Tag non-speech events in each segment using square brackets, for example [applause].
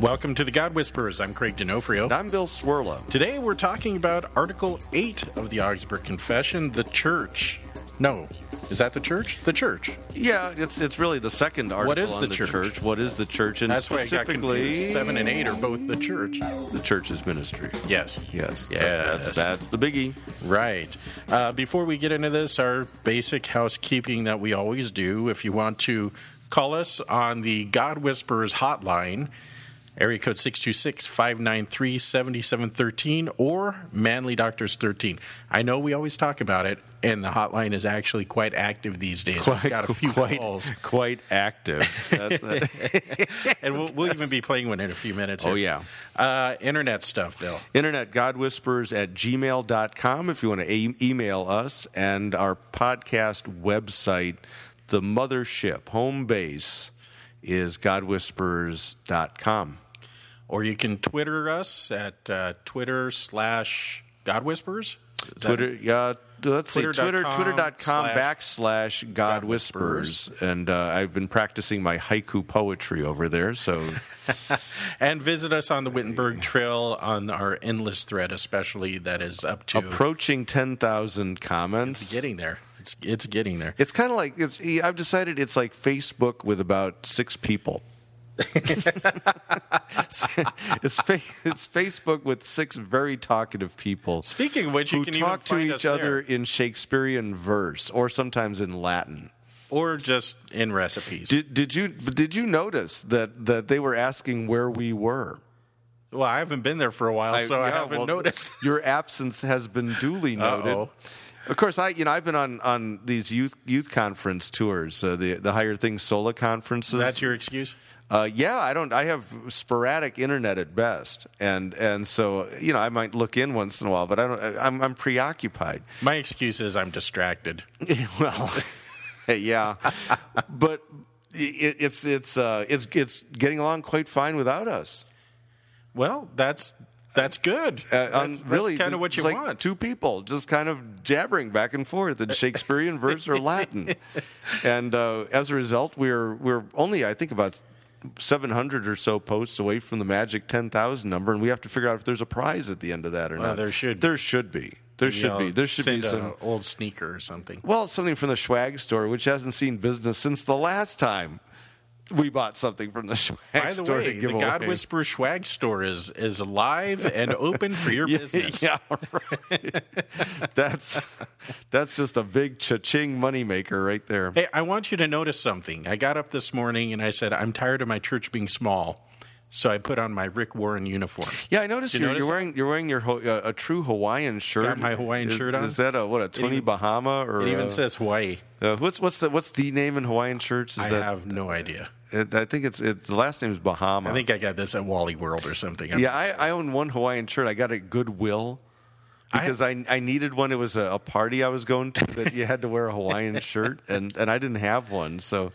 Welcome to the God Whisperers. I'm Craig D'Onofrio. And I'm Bill Swirla. Today we're talking about Article 8 of the Augsburg Confession, the church. No, is that the church? The church. Yeah, it's it's really the second article What is the the church? What is the church? And That's why I got specifically, 7 and 8 are both the church. the church's ministry. Yes. Yes, Yes. that's that's the biggie. Right. Uh, before we get into this, our basic housekeeping that we always do. If you want to call us on the God Whisperers hotline, area code 626 593 7713 or Manly Doctors 13. I know we always talk about it, and the hotline is actually quite active these days. We've got a few quite, calls, quite active. [laughs] And we'll, we'll even be playing one in a few minutes. oh here. yeah. Uh, internet stuff, Bill. Internet Godwhispers at gmail.com if you want to e- email us, and our podcast website, the mothership, home base, is godwhispers.com. Or you can Twitter us at uh, Twitter slash God Whispers. Is Twitter, yeah. Let's see, Twitter, Twitter.com twitter.com slash backslash God Whispers. And uh, I've been practicing my haiku poetry over there. So, [laughs] And visit us on the Wittenberg Trail on our endless thread, especially that is up to approaching 10,000 comments. getting there. It's, it's getting there. It's kind of like, it's, I've decided it's like Facebook with about six people. [laughs] it's, fa- it's Facebook with six very talkative people. Speaking of which, you who can talk to each other there. in Shakespearean verse or sometimes in Latin. or just in recipes. Did, did you did you notice that, that they were asking where we were? well, I haven't been there for a while, so I yeah, haven't well, noticed. [laughs] Your absence has been duly noted. Uh-oh. Of course, I you know I've been on, on these youth youth conference tours, uh, the the higher things Sola conferences. That's your excuse. Uh, yeah, I don't. I have sporadic internet at best, and and so you know I might look in once in a while, but I don't. I'm, I'm preoccupied. My excuse is I'm distracted. [laughs] well, [laughs] yeah, but it, it's it's uh, it's it's getting along quite fine without us. Well, that's that's good. Uh, that's, really, kind of what you like want. Two people just kind of jabbering back and forth in Shakespearean verse or Latin, [laughs] and uh, as a result, we're we're only I think about. 700 or so posts away from the magic 10,000 number, and we have to figure out if there's a prize at the end of that or Well, not. there should be. There should be. There should know, be. There should be some. old sneaker or something. Well, something from the swag store, which hasn't seen business since the last time we bought something from the [laughs] Schwag By the store way, to give the God away. Whisperer Swag Store is is alive and open for your [laughs] Yeah, business. yeah, right. [laughs] that's that's just a big cha-ching moneymaker right there. Hey, I want you to notice something. I got up this morning and I said, I'm tired of my church being small. So I put on my Rick Warren uniform. Yeah, I noticed you you're, notice you're wearing you're wearing your ho- uh, a true Hawaiian shirt. Got my Hawaiian is, shirt on. Is that a what a Tommy even- Bahama or It even uh, says Hawaii. uh, what's what's the what's the name in Hawaiian shirts? Is I that have no idea. It, I think it's it's the last name is Bahama. I think I got this at Wally World or something. I'm- Yeah, I, I own one Hawaiian shirt. I got it at Goodwill because I, I needed one. It was a, a party I was going to that you had to wear a Hawaiian [laughs] shirt, and, and I didn't have one. So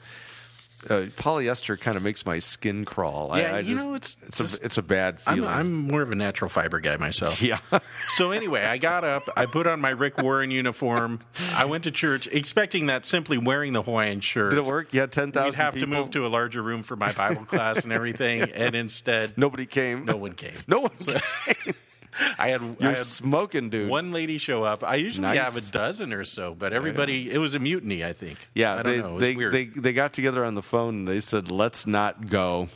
uh, polyester kind of makes my skin crawl. I- Yeah, I, you just- know, it's- it's just- a it's a bad I'm, feeling. I'm more of a natural fiber guy myself. yeah. [laughs] So anyway, I got up, I put on my Rick Warren uniform, I went to church, expecting that simply wearing the Hawaiian shirt. Did it work? Yeah, ten thousand. We'd have people? to move to a larger room for my Bible class and everything, [laughs] and instead, Nobody came. no one came. No one. came. I had, You're I had smoking, dude. one lady show up. I usually Nice. have a dozen or so, but everybody, it was a mutiny, I think. Yeah, I don't they know. It was they, they they got together on the phone. and They said, "Let's not go."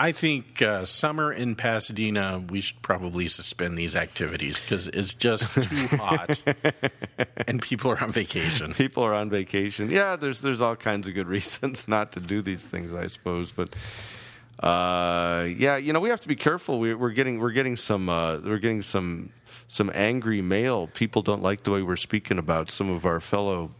I think uh, summer in Pasadena, we should probably suspend these activities because it's just too hot, [laughs] and people are on vacation. people are on vacation. Yeah, there's there's all kinds of good [laughs] reasons not to do these things, I suppose. But uh, yeah, you know, we have to be careful. We, we're getting we're getting some uh, we're getting some some angry mail. People don't like the way we're speaking about some of our fellow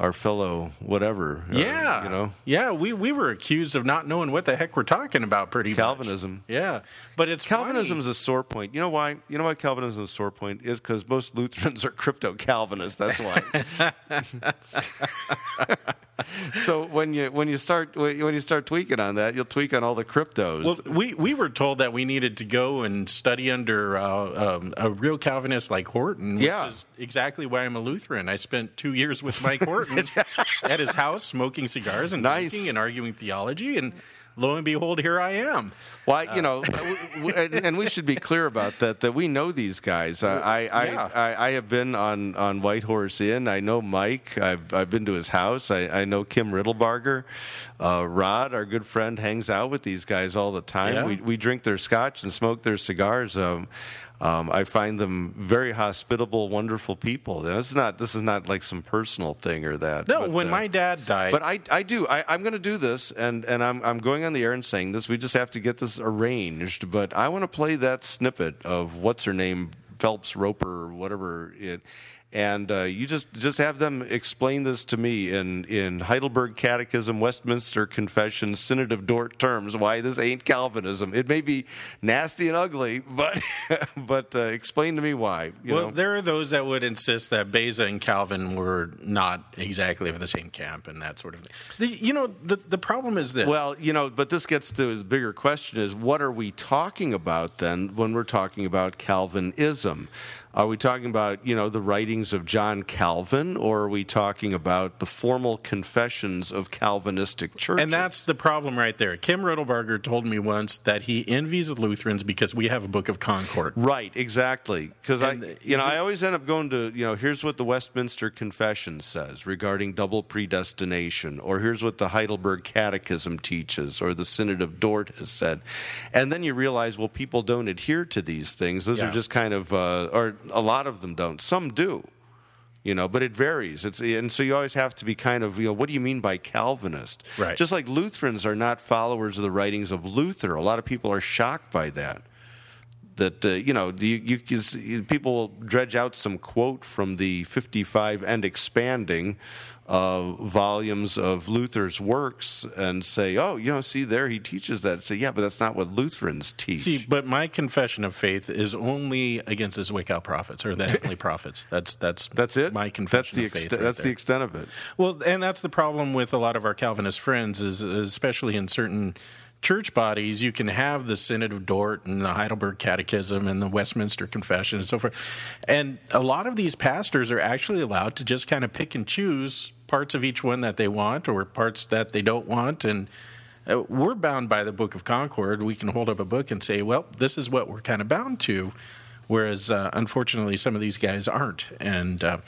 our fellow whatever. uh, Yeah, you know, Yeah, we we were accused of not knowing what the heck we're talking about. Pretty much. Calvinism. Yeah, but it's Calvinism is a sore point. You know why? You know why Calvinism is a sore point is because most Lutherans are crypto Calvinists. That's why. [laughs] [laughs] so when you when you start when you start tweaking on that, you'll tweak on all the cryptos. Well, we we were told that we needed to go and study under uh, um, a real Calvinist like Horton, which Yeah. is exactly why I'm a Lutheran. I spent two years with Mike Horton at his house, smoking cigars and Nice. drinking and arguing theology, and lo and behold, here I am. Why, you know, w- w- and, we should be clear about that. That we know these guys. I, I, Yeah. I, I, I have been on, on White Horse Inn. I know Mike. I've, I've been to his house. I, I know Kim Riddlebarger. Uh, Rod, our good friend, hangs out with these guys all the time. Yeah. We, we drink their scotch and smoke their cigars. Um, um, I find them very hospitable, wonderful people. This is not this is not like some personal thing or that. No, but, when uh, my dad died, but I, I do. I, I'm going to do this, and, and I'm, I'm going on the air and saying this. We just have to get this arranged. But I want to play that snippet of what's her name, Phelps Roper, or whatever it. And uh, you just just have them explain this to me in, in Heidelberg Catechism, Westminster Confession, Synod of Dort terms. Why this ain't Calvinism? It may be nasty and ugly, but [laughs] but uh, explain to me why. You well, know? there are those that would insist that Beza and Calvin were not exactly of the same camp and that sort of thing. The, you know, the the problem is this. Well, you know, but this gets to the bigger question is what are we talking about then when we're talking about Calvinism? Are we talking about, you know, the writings of John Calvin or are we talking about the formal confessions of Calvinistic churches? And that's the problem right there. Kim Riddlebarger told me once that he envies the Lutherans because we have a Book of Concord. Right, exactly. Because I, you know, I always end up going to, you know, here's what the Westminster Confession says regarding double predestination, or here's what the Heidelberg Catechism teaches, or the Synod of Dort has said, and then you realize, well, people don't adhere to these things. Those Yeah. are just kind of, uh, or a lot of them don't. Some do. You know, but it varies. It's and so you always have to be kind of, you know, what do you mean by Calvinist? Right. Just like Lutherans are not followers of the writings of Luther. A lot of people are shocked by that that uh, you know you, you, can see- people will dredge out some quote from the 55 and expanding uh, volumes of Luther's works and say, oh, you know, see there he teaches that. Say, yeah, but that's not what Lutherans teach. See, but my confession of faith is only against the Zwickau prophets or the [laughs] heavenly prophets. That's that's that's it. My confession That's the of faith. right that's the extent of it. Well, and that's the problem with a lot of our Calvinist friends is especially in certain church bodies, you can have the Synod of Dort and the Heidelberg Catechism and the Westminster Confession and so forth. And a lot of these pastors are actually allowed to just kind of pick and choose parts of each one that they want or parts that they don't want and uh, we're bound by the Book of Concord. We can hold up a book and say, well, this is what we're kind of bound to. Whereas, uh, unfortunately, some of these guys aren't. And uh,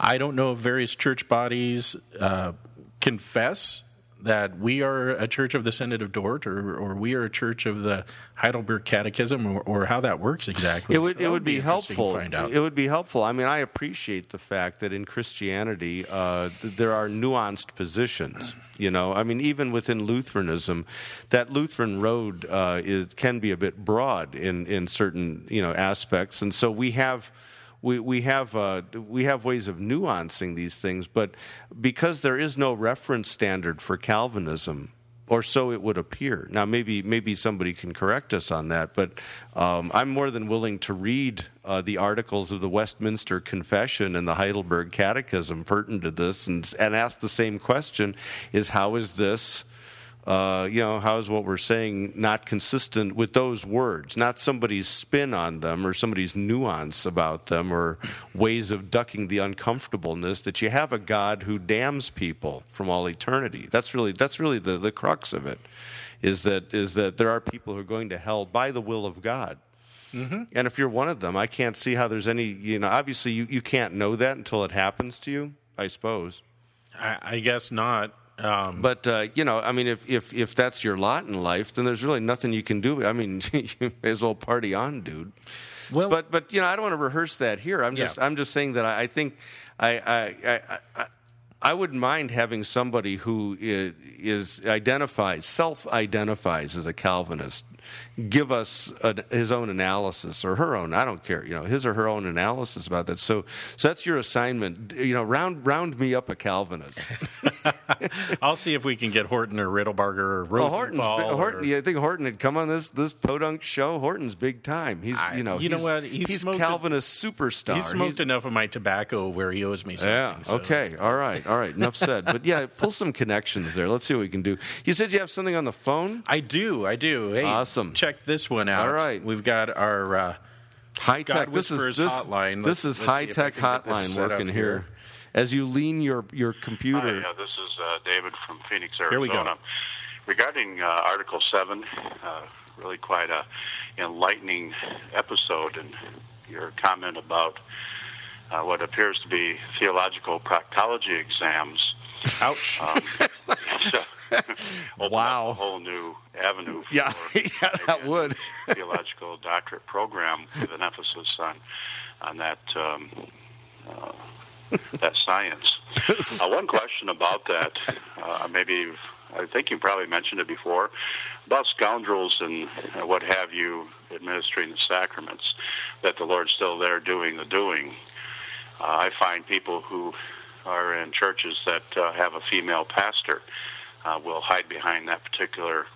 I don't know if various church bodies uh, confess that we are a church of the Synod of Dort or, or we are a church of the Heidelberg Catechism or, or how that works exactly. It would So it would be, to helpful. It would be helpful. I mean, I appreciate the fact that in Christianity uh, th- there are nuanced positions. You know, I mean, even within Lutheranism, that Lutheran road uh, is can be a bit broad in in certain you know aspects, and so we have. We, we have uh, we have ways of nuancing these things, but because there is no reference standard for Calvinism, or so it would appear. Now, maybe maybe somebody can correct us on that, but um, I'm more than willing to read uh, the articles of the Westminster Confession and the Heidelberg Catechism pertinent to this, and and ask the same question: Is how is this? Uh, you know, how is what we're saying not consistent with those words? Not somebody's spin on them or somebody's nuance about them or ways of ducking the uncomfortableness that you have a God who damns people from all eternity. That's really that's really the, the crux of it. Is that is that there are people who are going to hell by the will of God. And if you're one of them, I can't see how there's any, you know, obviously you, you can't know that until it happens to you, I suppose. I, I guess not. Um, But uh, you know, I mean, if, if if that's your lot in life, then there's really nothing you can do. I mean, [laughs] you may as well party on, dude. Well- but but you know, I don't want to rehearse that here. I'm just Yeah. I'm just saying that I, I think I I, I I I wouldn't mind having somebody who is, is identifies, self-identifies as a Calvinist, give us a, his own analysis or her own. I don't care, you know, his or her own analysis about that. So, so that's your assignment. You know, round round me up a Calvinist. [laughs] I'll see if we can get Horton or Riddlebarger or Well, Rosenthal. Horton's, or- Horton, yeah, I think Horton had come on this this podunk show. Horton's big time. He's I- you know you know he's, what? He he's a- Calvinist superstar. He smoked He- enough of my tobacco where he owes me something. Yeah. so okay. All right. All right. Enough said. But yeah, pull some connections there. Let's see what we can do. You said you have something on the phone. I do. I do. Hey, Awesome. Check this one out. All right. We've got our. Uh, High tech. This is this, hotline. This Let's- is high if I tech can get this hotline working here. here. As you lean your your computer. Hi, uh, this is uh, David from Phoenix, Arizona. Here we go. Regarding uh, Article 7, uh, really quite a enlightening episode, and your comment about uh, what appears to be theological proctology exams. ouch. Um, [laughs] so, [laughs] Wow. a whole new avenue for Yeah, [laughs] yeah, that would. theological doctorate program with an emphasis on on that um, uh, that science. Uh, one question about that, uh, maybe I think you probably mentioned it before, about scoundrels and what have you administering the sacraments, that the Lord's still there doing the doing. Uh, I find people who are in churches that uh, have a female pastor uh, will hide behind that particular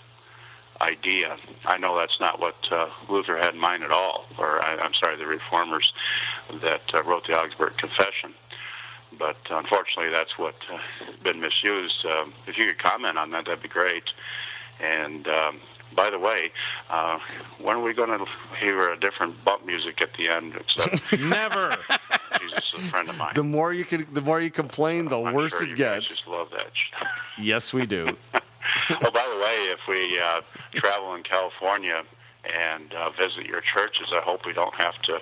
idea. I know that's not what uh, Luther had in mind at all, or I, I'm sorry, the reformers that uh, wrote the Augsburg Confession. But unfortunately, that's what uh, been misused. Um, if you could comment on that, that'd be great. And um, by the way, when are we going to hear a different bump music at the end? Except [laughs] Never. Jesus is a friend of mine. The more you can, the more you complain, the I'm worse sure it gets. just love that. Yes, we do. [laughs] oh, by the way, if we uh, travel in California and uh, visit your churches, I hope we don't have to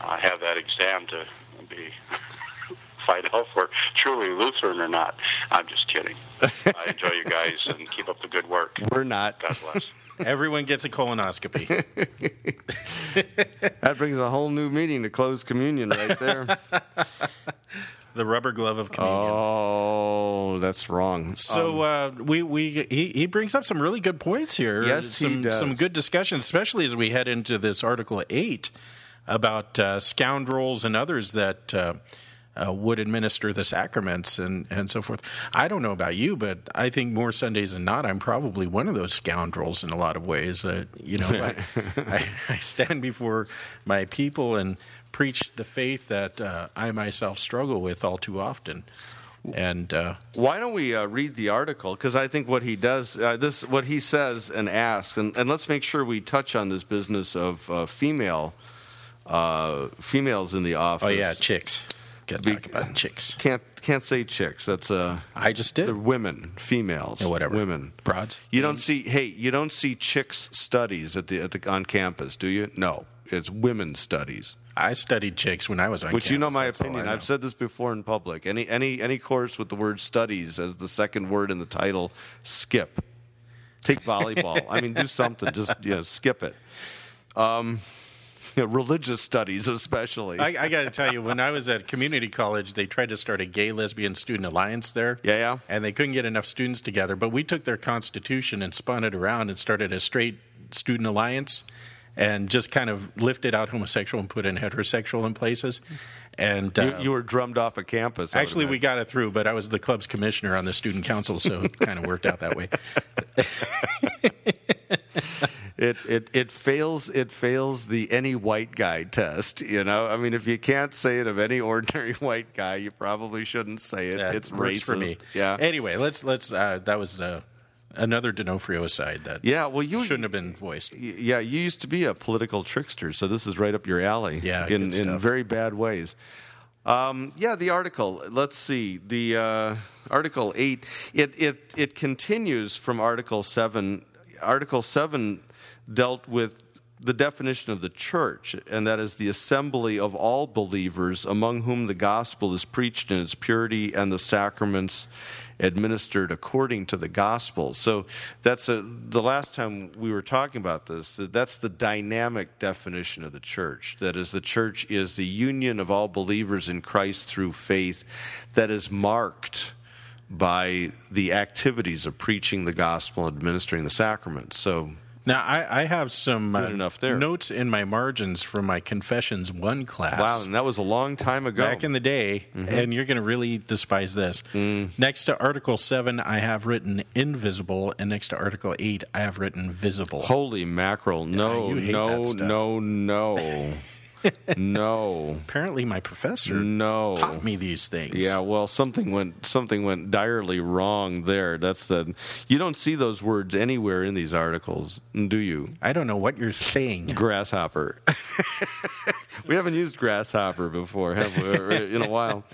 uh, have that exam to be [laughs] find out if we're truly Lutheran or not. I'm just kidding. [laughs] I enjoy you guys and keep up the good work. We're not. God bless. Everyone gets a colonoscopy. [laughs] [laughs] That brings a whole new meaning to closed communion right there. [laughs] the rubber glove of communion. oh, that's wrong. So uh, we we he, he brings up some really good points here. Yes, he some does. some good discussion, especially as we head into this Article Eight about uh, scoundrels and others that. Uh, uh, would administer the sacraments and, and so forth. I don't know about you, but I think more Sundays than not, I'm probably one of those scoundrels in a lot of ways. Uh, you know, I, [laughs] I, I stand before my people and preach the faith that uh, I myself struggle with all too often. And uh, Why don't we uh, read the article? Because I think what he does, uh, this, what he says and asks, and, and let's make sure we touch on this business of uh, female, uh, females in the office. oh yeah, chicks. Talk about chicks. can't can't say chicks. That's uh, I just did. they're women, females, Yeah, whatever. women, Broads. You don't see, hey, you don't see chicks studies at the at the on campus, do you? No, it's women studies. I studied chicks when I was on Which you know my opinion. Know. I've said this before in public. Any any any course with the word studies as the second word in the title, skip. Take volleyball. I mean, do something. Just you know, skip it. Um, you [laughs] know, religious studies, especially. I, I got to tell you, when I was at community college, they tried to start a gay lesbian student alliance there. Yeah, yeah. And they couldn't get enough students together. But we took their constitution and spun it around and started a straight student alliance and just kind of lifted out homosexual and put in heterosexual in places. And uh, you, you were drummed off of campus. Actually, we got it through, but I was the club's commissioner on the student council, so it kind of worked out that way. [laughs] it, it it fails it fails the any white guy test. You know, I mean, if you can't say it of any ordinary [laughs] white guy, you probably shouldn't say it. Yeah, it's it racist for me. Yeah. Anyway, let's let's. Uh, that was uh, another D'Onofrio aside that yeah. Well, you shouldn't have been voiced. Yeah, you used to be a political trickster, so this is right up your alley. Yeah, in in very bad ways. Um, yeah, the article. Let's see the uh, article eight. It it it continues from article seven. Article seven dealt with the definition of the church, and that is the assembly of all believers among whom the gospel is preached in its purity and the sacraments administered according to the gospel. So that's a, the last time we were talking about this. that That's the dynamic definition of the church. That is, the church is the union of all believers in Christ through faith that is marked by the activities of preaching the gospel and administering the sacraments. So Now, I, I have some uh, enough there. notes in my margins from my Confessions 1 class. wow, and that was a long time ago. Back in the day, and you're going to really despise this. Next to Article 7, I have written invisible, and next to Article 8, I have written visible. Holy mackerel! No, you hate no, no, no, [laughs] no, Apparently, my professor no. taught me these things. Yeah, well, something went something went direly wrong there. That's the you don't see those words anywhere in these articles, do you? I don't know what you're saying. Grasshopper. [laughs] we haven't used grasshopper before, have we? In a while.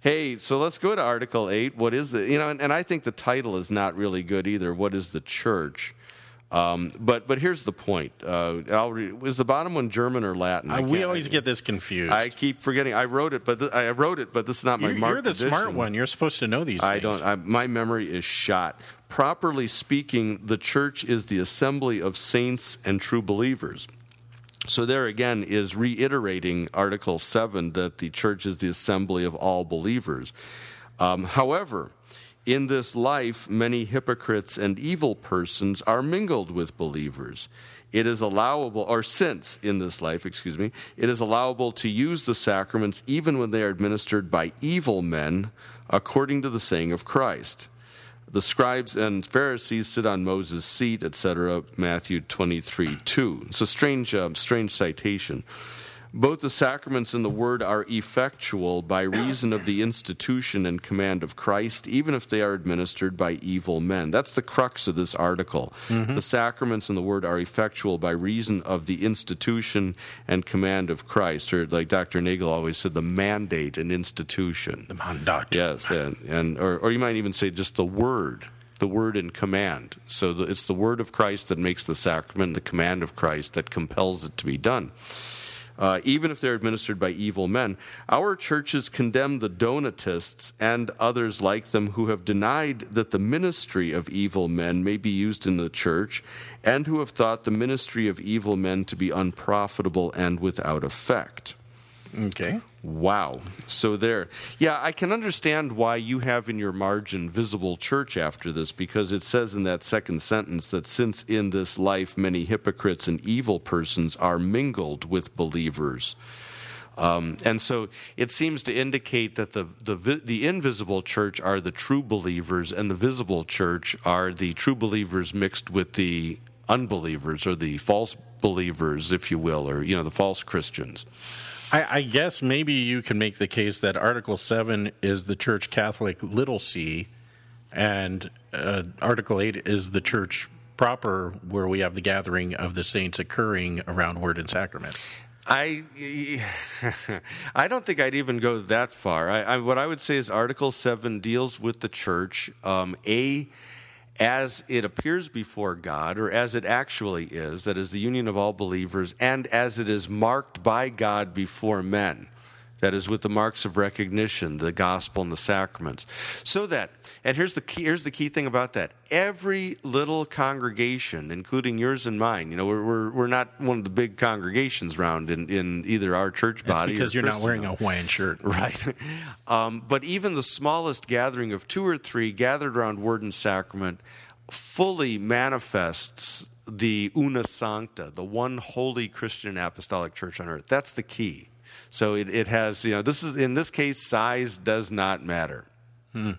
Hey, so let's go to Article Eight. What is the you know? And, and I think the title is not really good either. What is the church? Um, but but here's the point. Uh, I'll re- is the bottom one German or Latin? I Uh, we always get this confused. I keep forgetting. I wrote it, but th- I wrote it, but this is not my you're, marked you're the smart one. You're supposed to know these I things. don't. I, my memory is shot. Properly speaking, the church is the assembly of saints and true believers. So there again is reiterating Article Seven that the church is the assembly of all believers. Um, however, in this life, many hypocrites and evil persons are mingled with believers. It is allowable, or since in this life, excuse me, it is allowable to use the sacraments even when they are administered by evil men, according to the saying of Christ. The scribes and Pharisees sit on Moses' seat, etc. Matthew 23 2. It's a strange, uh, strange citation. Both the sacraments and the word are effectual by reason of the institution and command of Christ, even if they are administered by evil men. That's the crux of this article. Mm-hmm. The sacraments and the word are effectual by reason of the institution and command of Christ, or like Dr. Nagel always said, the mandate and institution. Mandat. Yes, and, and or, or you might even say just the word, the word and command. So the, it's the word of Christ that makes the sacrament, the command of Christ that compels it to be done. Uh, even if they're administered by evil men, our churches condemn the Donatists and others like them who have denied that the ministry of evil men may be used in the church, and who have thought the ministry of evil men to be unprofitable and without effect. Okay. Wow. So there. Yeah, I can understand why you have in your margin visible church after this because it says in that second sentence that since in this life many hypocrites and evil persons are mingled with believers. Um, and so it seems to indicate that the, the the invisible church are the true believers, and the visible church are the true believers mixed with the unbelievers or the false believers, if you will, or you know the false Christians. I, I guess maybe you can make the case that Article 7 is the Church Catholic little c, and uh, Article 8 is the Church proper, where we have the gathering of the saints occurring around Word and Sacrament. I, [laughs] I don't think I'd even go that far. I, I, what I would say is Article 7 deals with the church, um, A, as it appears before God, or as it actually is, that is the union of all believers, and as it is marked by God before men. That is with the marks of recognition, the gospel and the sacraments. So that, and here's the key, here's the key thing about that. Every little congregation, including yours and mine, you know, we're, we're, we're not one of the big congregations around in, in either our church That's body because or you're not Christian wearing a. Hawaiian shirt. [laughs] Right. Um, but even the smallest gathering of two or three gathered around word and sacrament fully manifests the una sancta, the one holy Christian apostolic church on earth. That's the key. So it, it has, you know, this is in this case, size does not matter. Mm.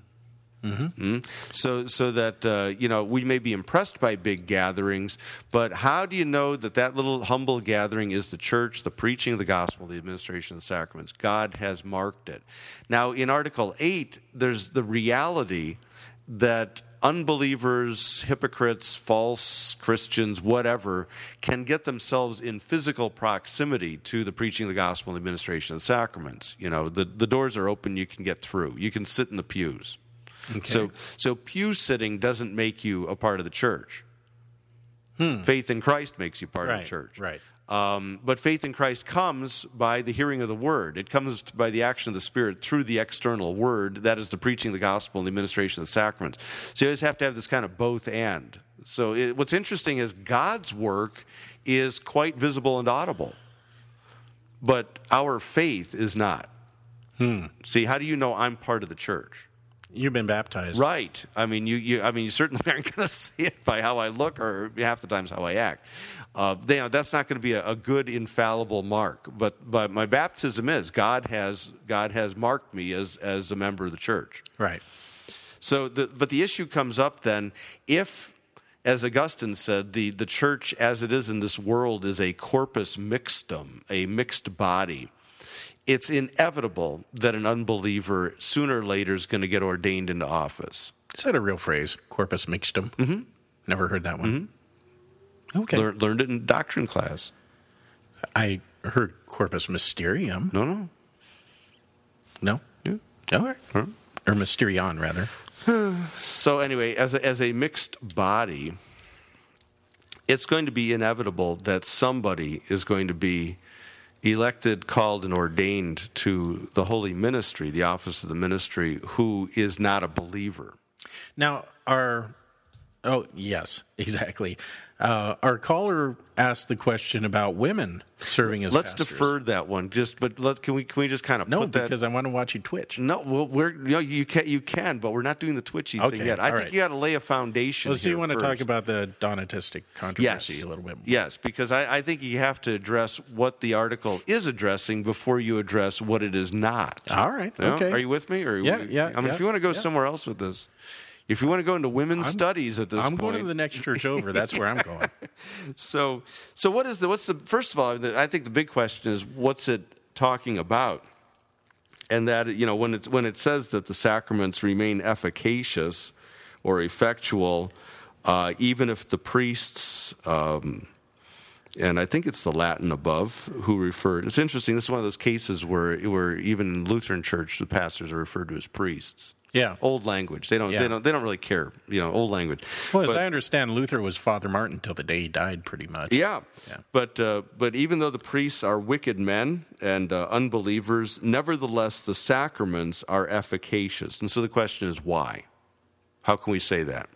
So, so that uh, you know, we may be impressed by big gatherings, but how do you know that that little humble gathering is the church, the preaching of the gospel, the administration of the sacraments? God has marked it. Now, in Article Eight, there's the reality that unbelievers, hypocrites, false Christians, whatever, can get themselves in physical proximity to the preaching of the gospel and the administration of the sacraments. You know, the, the doors are open, you can get through. You can sit in the pews. So, so pew sitting doesn't make you a part of the church. Hmm. Faith in Christ makes you part of the church. right. Um, but faith in Christ comes by the hearing of the word. It comes by the action of the Spirit through the external word. That is the preaching of the gospel and the administration of the sacraments. So you always have to have this kind of both and. So it, what's interesting is God's work is quite visible and audible, but our faith is not. See, how do you know I'm part of the church? You've been baptized. Right. I mean, you, you I mean, you certainly [laughs] aren't going to see it by how I look or half the times how I act. Uh, they, that's not going to be a, a, good infallible mark. But, but my baptism is God has God has marked me as as a member of the church. Right. So, the, but the issue comes up then if, as Augustine said, the the church as it is in this world is a corpus mixtum, a mixed body it's inevitable that an unbeliever sooner or later is going to get ordained into office. Is that a real phrase? Corpus mixtum? Mm-hmm. Never heard that one. Mm-hmm. Okay. Lear- learned it in doctrine class. I heard corpus mysterium. No, no. No? Yeah. All right. Huh? Or mysterion, rather. [sighs] so, anyway, as a, as a mixed body, it's going to be inevitable that somebody is going to be elected, called, and ordained to the holy ministry, the office of the ministry, who is not a believer. Now, our oh yes, [laughs] exactly. Uh, our caller asked the question about women serving as. Let's pastors. defer that one. Just, but let can we can we just kind of no put that? No, because I want to watch you twitch. No, well, we're you know you can you can, but we're not doing the twitchy okay, thing yet. I think right. you got to lay a foundation. Well, so you want first. to talk about the Donatistic controversy yes. a little bit more? Yes, because I, I think you have to address what the article is addressing before you address what it is not. All right. You know? Okay. Are you with me? Or Yeah, yeah, I mean, yeah, if you want to go yeah. somewhere else with this, if you want to go into women's I'm- studies at this I'm point, going to the next church over. That's where I'm going. [laughs] So, so what is the what's the first of all? I think the big question is what's it talking about, and that you know when it's when it says that the sacraments remain efficacious or effectual, uh, even if the priests. Um, and I think it's the Latin above who referred. It's interesting. This is one of those cases where, where even in Lutheran Church, the pastors are referred to as priests. Yeah. Old language. They don't. Yeah. They don't. They don't really care. You know, old language. Well, as But- I understand, Luther was Father Martin till the day he died, pretty much. yeah. Yeah. But uh, but even though the priests are wicked men and uh, unbelievers, nevertheless the sacraments are efficacious. And so the question is why? How can we say that?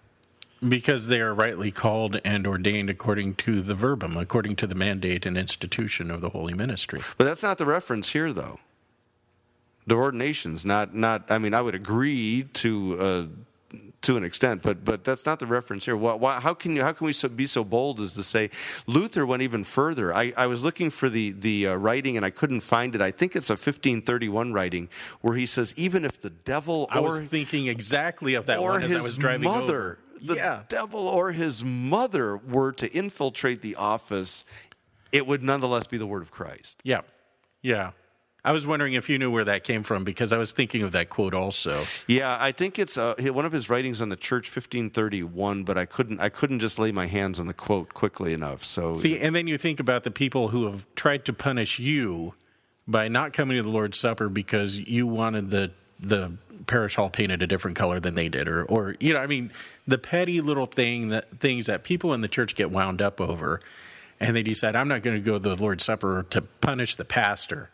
Because they are rightly called and ordained according to the verbum, according to the mandate and institution of the holy ministry. But that's not the reference here, though. The ordinations, not not. I mean, I would agree to. Uh, to an extent, but but that's not the reference here. Why, why, how can you how can we so, be so bold as to say Luther went even further? I, I was looking for the the uh, writing and I couldn't find it. I think it's a 1531 writing where he says even if the devil I or was thinking exactly of that or one as I was driving mother, over. the yeah. devil or his mother were to infiltrate the office, it would nonetheless be the word of Christ. Yeah. Yeah. I was wondering if you knew where that came from because I was thinking of that quote also. Yeah, I think it's uh, one of his writings on the church, 1531. But I couldn't, I couldn't just lay my hands on the quote quickly enough. So See, and then you think about the people who have tried to punish you by not coming to the Lord's Supper because you wanted the the parish hall painted a different color than they did, or or you know, I mean, the petty little thing that things that people in the church get wound up over, and they decide I'm not going to go to the Lord's Supper to punish the pastor.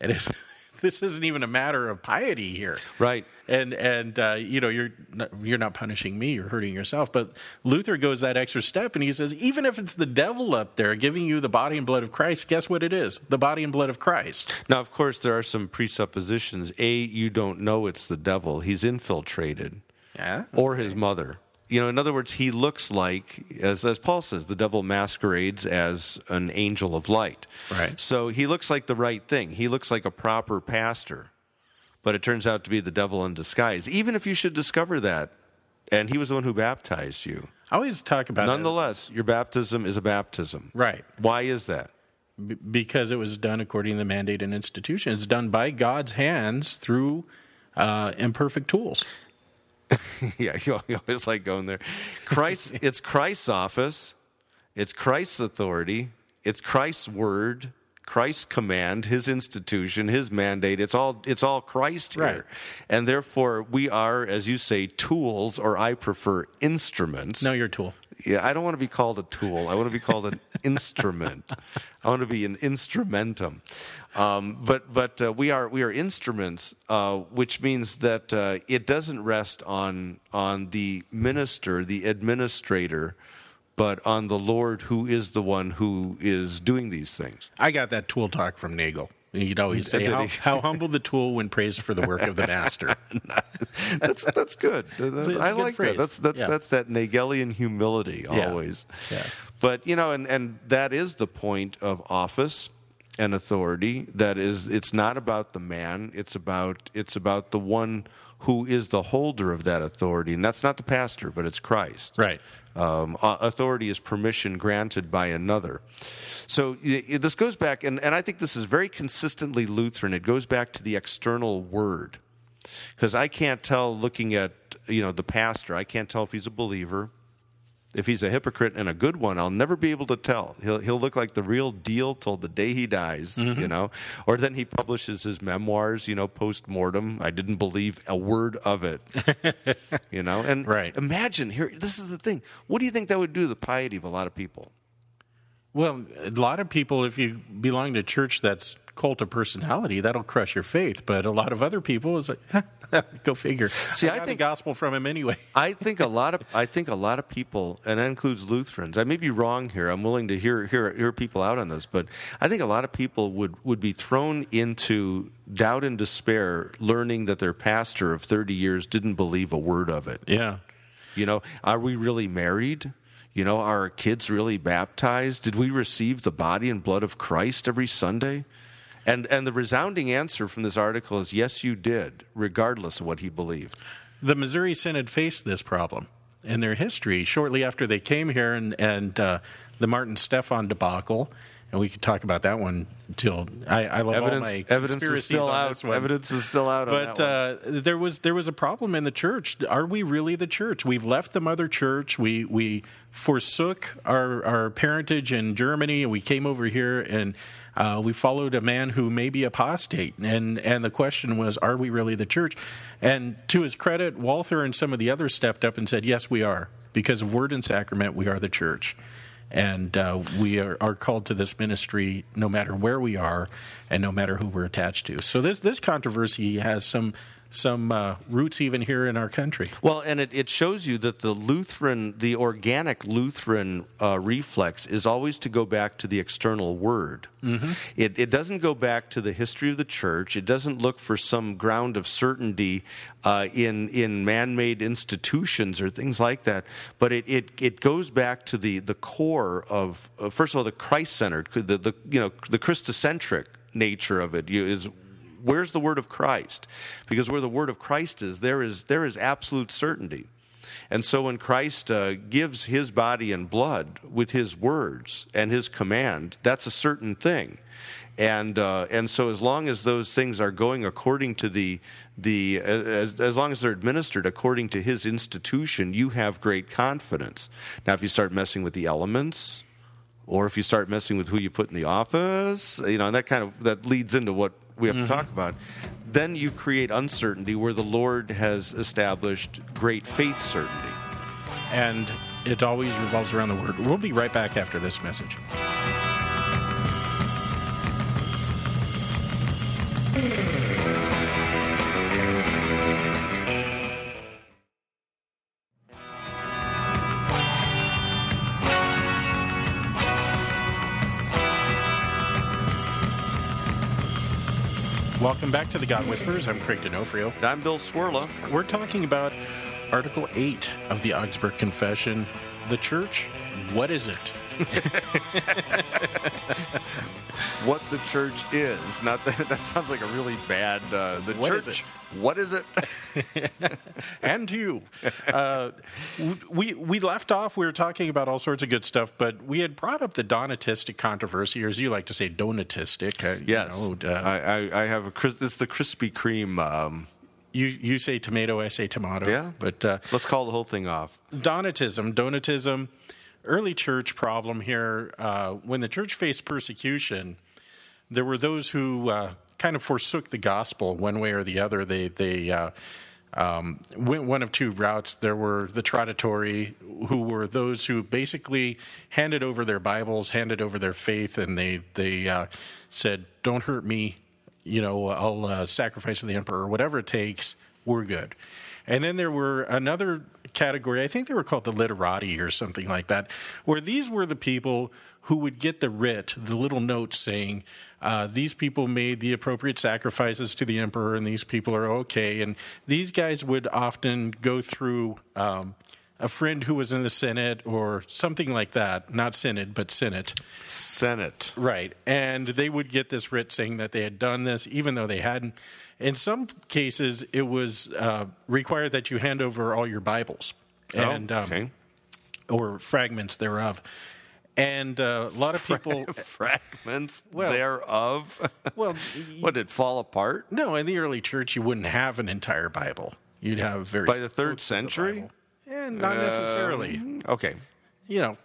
It is. [laughs] This isn't even a matter of piety here, Right. And and uh, you know you're not, you're not punishing me, you're hurting yourself. But Luther goes that extra step, and he says even if it's the devil up there giving you the body and blood of Christ, guess what it is? The body and blood of Christ. now, of course, there are some presuppositions. A, you don't know it's the devil; he's infiltrated, Yeah. or his mother. You know, in other words, he looks like, as as Paul says, the devil masquerades as an angel of light. Right. So he looks like the right thing. He looks like a proper pastor, but it turns out to be the devil in disguise. Even if you should discover that, and he was the one who baptized you. I always talk about it, Nonetheless, your baptism is a baptism. right Why is that? B- because it was done according to the mandate and institution. It's done by God's hands through uh, imperfect tools. [laughs] yeah, you always like going there. Christ, [laughs] it's Christ's office, it's Christ's authority, it's Christ's word, Christ's command, His institution, His mandate. It's all it's all Christ here, Right. and therefore we are, as you say, tools, or I prefer instruments. No, you're a tool. Yeah, I don't want to be called a tool. I want to be called an [laughs] instrument. I want to be an instrumentum. Um, but but uh, we are we are instruments, uh, which means that uh, it doesn't rest on on the minister, the administrator, but on the Lord, who is the one who is doing these things. I got that tool talk from Nagel. He'd always [laughs] say, how, he? how humble the tool when praised for the work of the [laughs] master. [laughs] that's that's good. it's a I good like phrase. that. That's that's Yeah. that's that Nagelian humility Yeah. always. Yeah. But you know, and and that is the point of office and authority. That is, it's not about the man. It's about it's about the one who is the holder of that authority, and that's not the pastor, but it's Christ. Right. Um, authority is permission granted by another. So y- this goes back, and, and I think this is very consistently Lutheran. It goes back to the external word, because I can't tell looking at you know the pastor. I can't tell if he's a believer. If he's a hypocrite and a good one, I'll never be able to tell. He'll he'll look like the real deal till the day he dies, you mm-hmm. know. Or then he publishes his memoirs, you know, post mortem. I didn't believe a word of it, [laughs] you know. And Right. imagine here. This is the thing. What do you think that would do to the piety of a lot of people? Well, a lot of people, if you belong to a church that's cult of personality, that'll crush your faith. But a lot of other people, is like, [laughs] go figure. See, I got think- gospel from him anyway. [laughs] I think a lot of I think a lot of people, and that includes Lutherans. I may be wrong here. I'm willing to hear hear hear people out on this, but I think a lot of people would would be thrown into doubt and despair, learning that their pastor of 30 years didn't believe a word of it. Yeah. You know, are we really married? You know, are our kids really baptized? Did we receive the body and blood of Christ every Sunday? And and the resounding answer from this article is yes, you did, regardless of what he believed. The Missouri Synod faced this problem in their history shortly after they came here and, and uh, the Martin Stephan debacle. And we could talk about that one till I, I love Evidence, all my evidence is still out. this one. Evidence is still out. But uh, there was there was a problem in the church. Are we really the church? We've left the mother church. We we forsook our our parentage in Germany, and we came over here and uh, we followed a man who may be apostate. And and the question was, are we really the church? And to his credit, Walther and some of the others stepped up and said, yes, we are. Because of word and sacrament, we are the church. And uh, we are, are called to this ministry no matter where we are and no matter who we're attached to. So this this controversy has some some uh, roots even here in our country. Well, and it, it shows you that the Lutheran, the organic Lutheran uh, reflex is always to go back to the external word. Mm-hmm. It, it doesn't go back to the history of the church. It doesn't look for some ground of certainty uh, in in man-made institutions or things like that. But it, it, it goes back to the the core of uh, first of all the Christ-centered, the, the you know the Christocentric nature of it you, is where's the word of Christ? Because where the word of Christ is, there is there is absolute certainty. And so when Christ uh, gives his body and blood with his words and his command, that's a certain thing. And uh, and so as long as those things are going according to the the as as long as they're administered according to his institution, you have great confidence. Now, if you start messing with the elements, or if you start messing with who you put in the office, you know, and that kind of that leads into what we have to mm-hmm. talk about. Then you create uncertainty where the Lord has established great faith certainty. And it always revolves around the word. We'll be right back after this message. [laughs] Welcome back to the God Whisperers. I'm Craig D'Onofrio. And I'm Bill Swirla. We're talking about Article 8 of the Augsburg Confession. The church, what is it? [laughs] What the church is. Not that that sounds like a really bad uh, the What church. is? What is it? [laughs] and you. Uh, we we left off. We were talking about all sorts of good stuff, but we had brought up the Donatistic controversy, or as you like to say, Donatistic. uh, you yes. know, uh, I, I, I have a it's the Krispy Kreme um, you you say tomato, I say tomato. Yeah. but uh, let's call the whole thing off. Donatism, Donatism, early church problem here. Uh, when the church faced persecution, there were those who uh, kind of forsook the gospel one way or the other. They they uh, um, went one of two routes. There were the traditori, who were those who basically handed over their Bibles, handed over their faith, and they they uh, said, "Don't hurt me." You know, I'll uh, sacrifice to the emperor, or whatever it takes. We're good. And then there were another category, I think they were called the literati or something like that, where these were the people who would get the writ, the little note saying, uh, these people made the appropriate sacrifices to the emperor, and these people are okay. And these guys would often go through um, a friend who was in the Senate or something like that, not Senate, but Senate. Senate. Right. And they would get this writ saying that they had done this, even though they hadn't. In some cases, it was uh, required that you hand over all your Bibles and oh, um, or fragments thereof. And uh, a lot of people, [laughs] fragments Well- thereof. well, [laughs] what did it fall apart no, in the early church, you wouldn't have an entire Bible. You'd have very by the third century? And not necessarily. Okay, You know,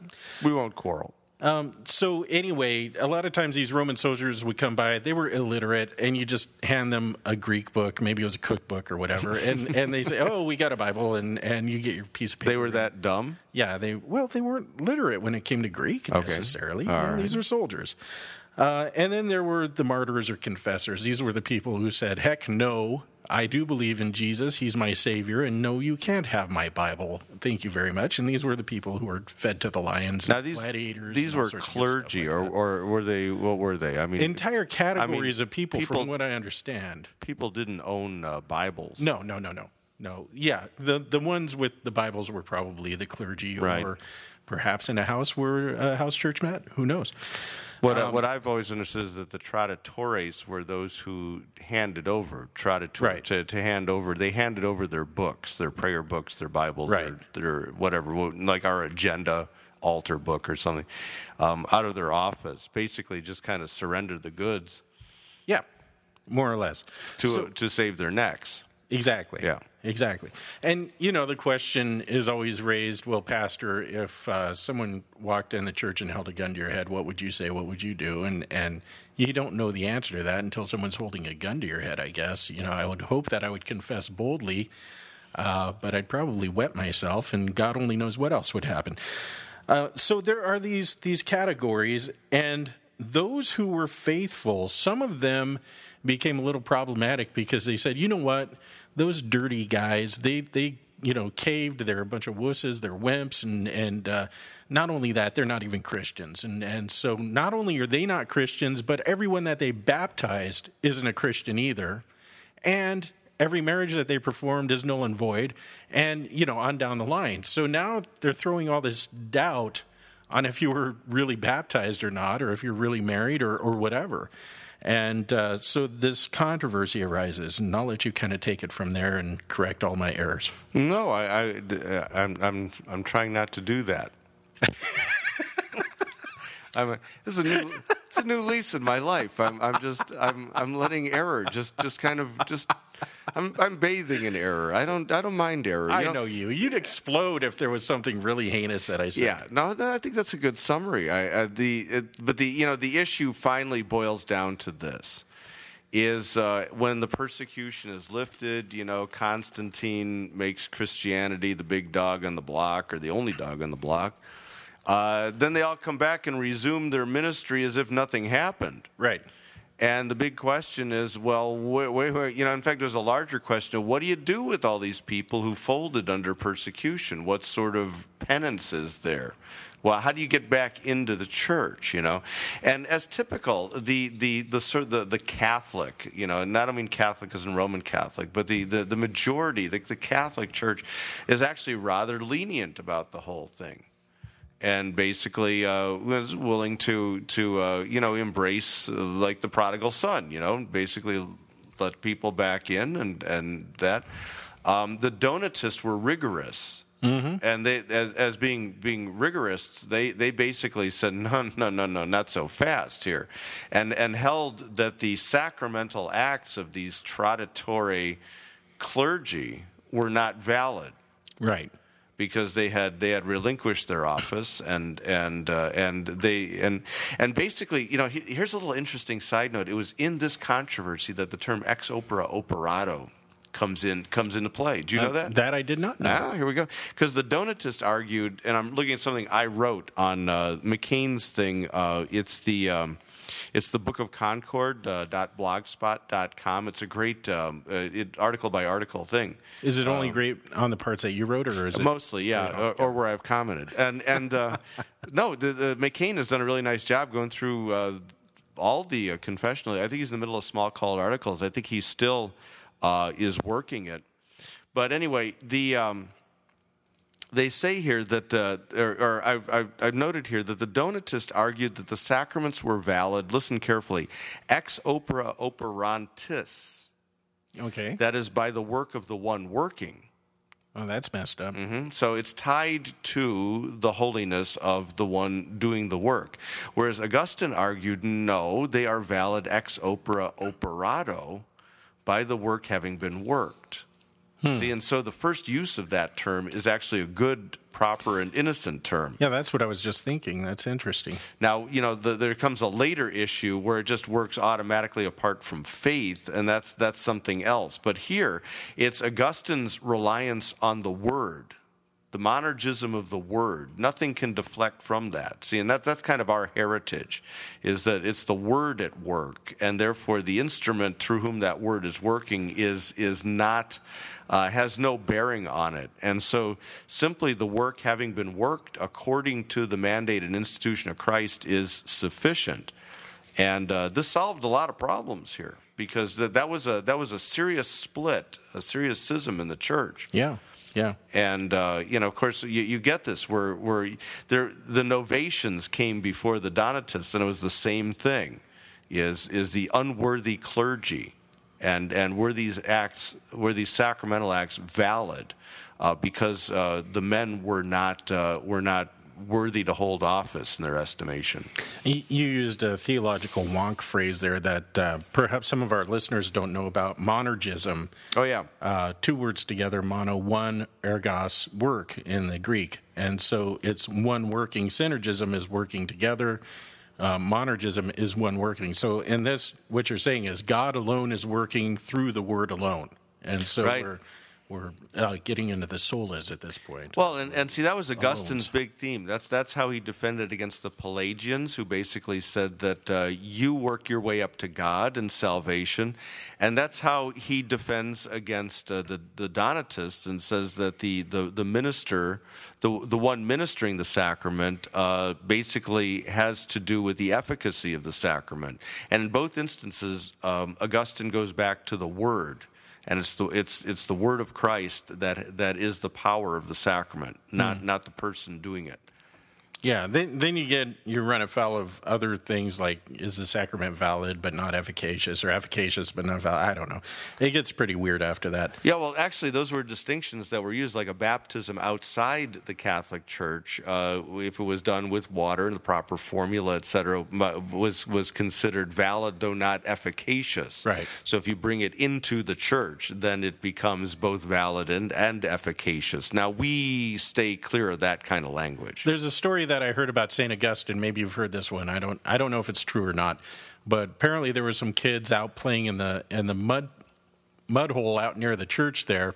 we won't quarrel. Um, so anyway, a lot of times these Roman soldiers would come by. They were illiterate, and you just hand them a Greek book, maybe it was a cookbook or whatever, and [laughs] and they say, "Oh, we got a Bible," and and you get your piece of paper. They were that dumb. Yeah, they well, they weren't literate when it came to Greek necessarily. All right. These are soldiers. Uh, and then there were the martyrs or confessors. These were the people who said, "Heck no, I do believe in Jesus. He's my savior, and no, you can't have my Bible. Thank you very much." And these were the people who were fed to the lions, Now and these gladiators. these were sorts of good stuff clergy, like or, or were they? What were they? I mean, entire categories of people, people- from what I understand. people didn't own uh, Bibles. No, no, no, no, no. Yeah, the the ones with the Bibles were probably the clergy, Right. or perhaps in a house where a house church met. Who knows? What, Um, I what I've always understood is that the traditores were those who handed over traditor Right. to, to hand over. They handed over their books, their prayer books, their Bibles, Right. their, their whatever, like our agenda altar book or something, um, out of their office. Basically, just kind of surrendered the goods Yeah, more or less. to So- to save their necks. Exactly. Yeah. Exactly. And, you know, the question is always raised well, Pastor, if uh, someone walked in the church and held a gun to your head, what would you say? What would you do? And, and you don't know the answer to that until someone's holding a gun to your head, I guess. You know, I would hope that I would confess boldly, uh, but I'd probably wet myself, and God only knows what else would happen. Uh, so there are these these categories, and those who were faithful, some of them became a little problematic because they said, you know what, those dirty guys, they they you know caved. They're a bunch of wusses. They're wimps, and and uh, not only that, they're not even Christians. And and so not only are they not Christians, but everyone that they baptized isn't a Christian either, and every marriage that they performed is null and void, and you know on down the line. So now they're throwing all this doubt on if you were really baptized or not, or if you're really married or or whatever. And uh, so this controversy arises, and I'll let you kind of take it from there and correct all my errors. No, I, I, am I'm, I'm trying not to do that. [laughs] I'm a, this is a new, it's a new lease in my life. I'm, I'm just, I'm, I'm letting error just, just kind of, just, I'm, I'm bathing in error. I don't, I don't mind error. you I know you. You'd explode if there was something really heinous that I said. Yeah, no, I think that's a good summary. I, uh, the it, but the you know the issue finally boils down to this: is uh, when the persecution is lifted. You know, Constantine makes Christianity the big dog on the block or the only dog on the block. Uh, then they all come back and resume their ministry as if nothing happened. Right. And the big question is, well, wait, wait, wait, you know, in fact, there's a larger question of what do you do with all these people who folded under persecution? What sort of penance is there? Well, how do you get back into the church? You know, and as typical, the the the sort the, the Catholic, you know, and I don't mean Catholic as in Roman Catholic, but the the, the majority, the, the Catholic Church, is actually rather lenient about the whole thing and basically uh, was willing to to uh, you know embrace uh, like the prodigal son, you know, basically let people back in and and that. Um, the Donatists were rigorous. And they, as, as being being rigorists, they, they basically said no no no no not so fast here, and and held that the sacramental acts of these traditory clergy were not valid Right. Because they had they had relinquished their office and and uh, and they and and basically you know he, here's a little interesting side note it was in this controversy that the term ex opere operato comes in comes into play do you know Uh, that That I did not know. Ah, here we go. Because the Donatist argued, and I'm looking at something I wrote on uh, McCain's thing. Uh, it's the um, It's the Book of Concord uh, blogspot.com. It's a great um, uh, it, article by article thing. Is it only great on the parts that you wrote, or is it Mostly, yeah, or, or where I've commented. And and uh, [laughs] no, the, the McCain has done a really nice job going through uh, all the uh, confessional. I think he's in the middle of Smalcald Articles. I think he still uh, is working it. But anyway, the. Um, they say here that, uh, or, or I've, I've, I've, noted here that the Donatists argued that the sacraments were valid. Listen carefully, ex opere operantis. Okay. That is by the work of the one working. Oh, that's messed up. Mm-hmm. So it's tied to the holiness of the one doing the work. Whereas Augustine argued, no, they are valid ex opere operato by the work having been worked. Hmm. See, and so the first use of that term is actually a good, proper, and innocent term. Yeah, that's what I was just thinking. That's interesting. Now, you know, the, there comes a later issue where it just works automatically apart from faith, and that's that's something else. But here, it's Augustine's reliance on the Word the monergism of the word. Nothing can deflect from that. See, and that's that's kind of our heritage, is that it's the word at work, and therefore the instrument through whom that word is working is is not uh, has no bearing on it. And so, simply the work having been worked according to the mandate and institution of Christ is sufficient. And uh, this solved a lot of problems here because that, that was a that was a serious split, a serious schism in the church. Yeah. Yeah, and uh, you know, of course, you, you get this where where there the Novatians came before the Donatists, and it was the same thing. Is is the unworthy clergy, and and were these acts were these sacramental acts valid uh, because uh, the men were not uh, were not worthy to hold office in their estimation. You used a theological wonk phrase there that uh, perhaps some of our listeners don't know about monergism. Oh, yeah. Uh, two words together, mono, one, ergos, work in the Greek. And so it's one working. Synergism is working together. Uh, monergism is one working. So in this, what you're saying is God alone is working through the word alone. And so right. we're we're uh, getting into the solas at this point. Well, and, and see, that was Augustine's big theme. That's that's how he defended against the Pelagians, who basically said that uh, you work your way up to God and salvation, and that's how he defends against uh, the the Donatists and says that the the, the minister, the the one ministering the sacrament, uh, basically has to do with the efficacy of the sacrament. And in both instances, um, Augustine goes back to the Word and it's the it's it's the word of Christ that that is the power of the sacrament, not mm. not the person doing it. Yeah, then then you get you run afoul of other things like is the sacrament valid but not efficacious, or efficacious but not valid? I don't know. It gets pretty weird after that. Yeah, well, actually, those were distinctions that were used, like a baptism outside the Catholic Church, uh, if it was done with water and the proper formula, et cetera, was was considered valid though not efficacious. Right. So if you bring it into the church, then it becomes both valid and and efficacious. Now we stay clear of that kind of language. There's a story that I heard about Saint Augustine. Maybe you've heard this one. I don't. I don't know if it's true or not. But apparently there were some kids out playing in the in the mud mud hole out near the church there,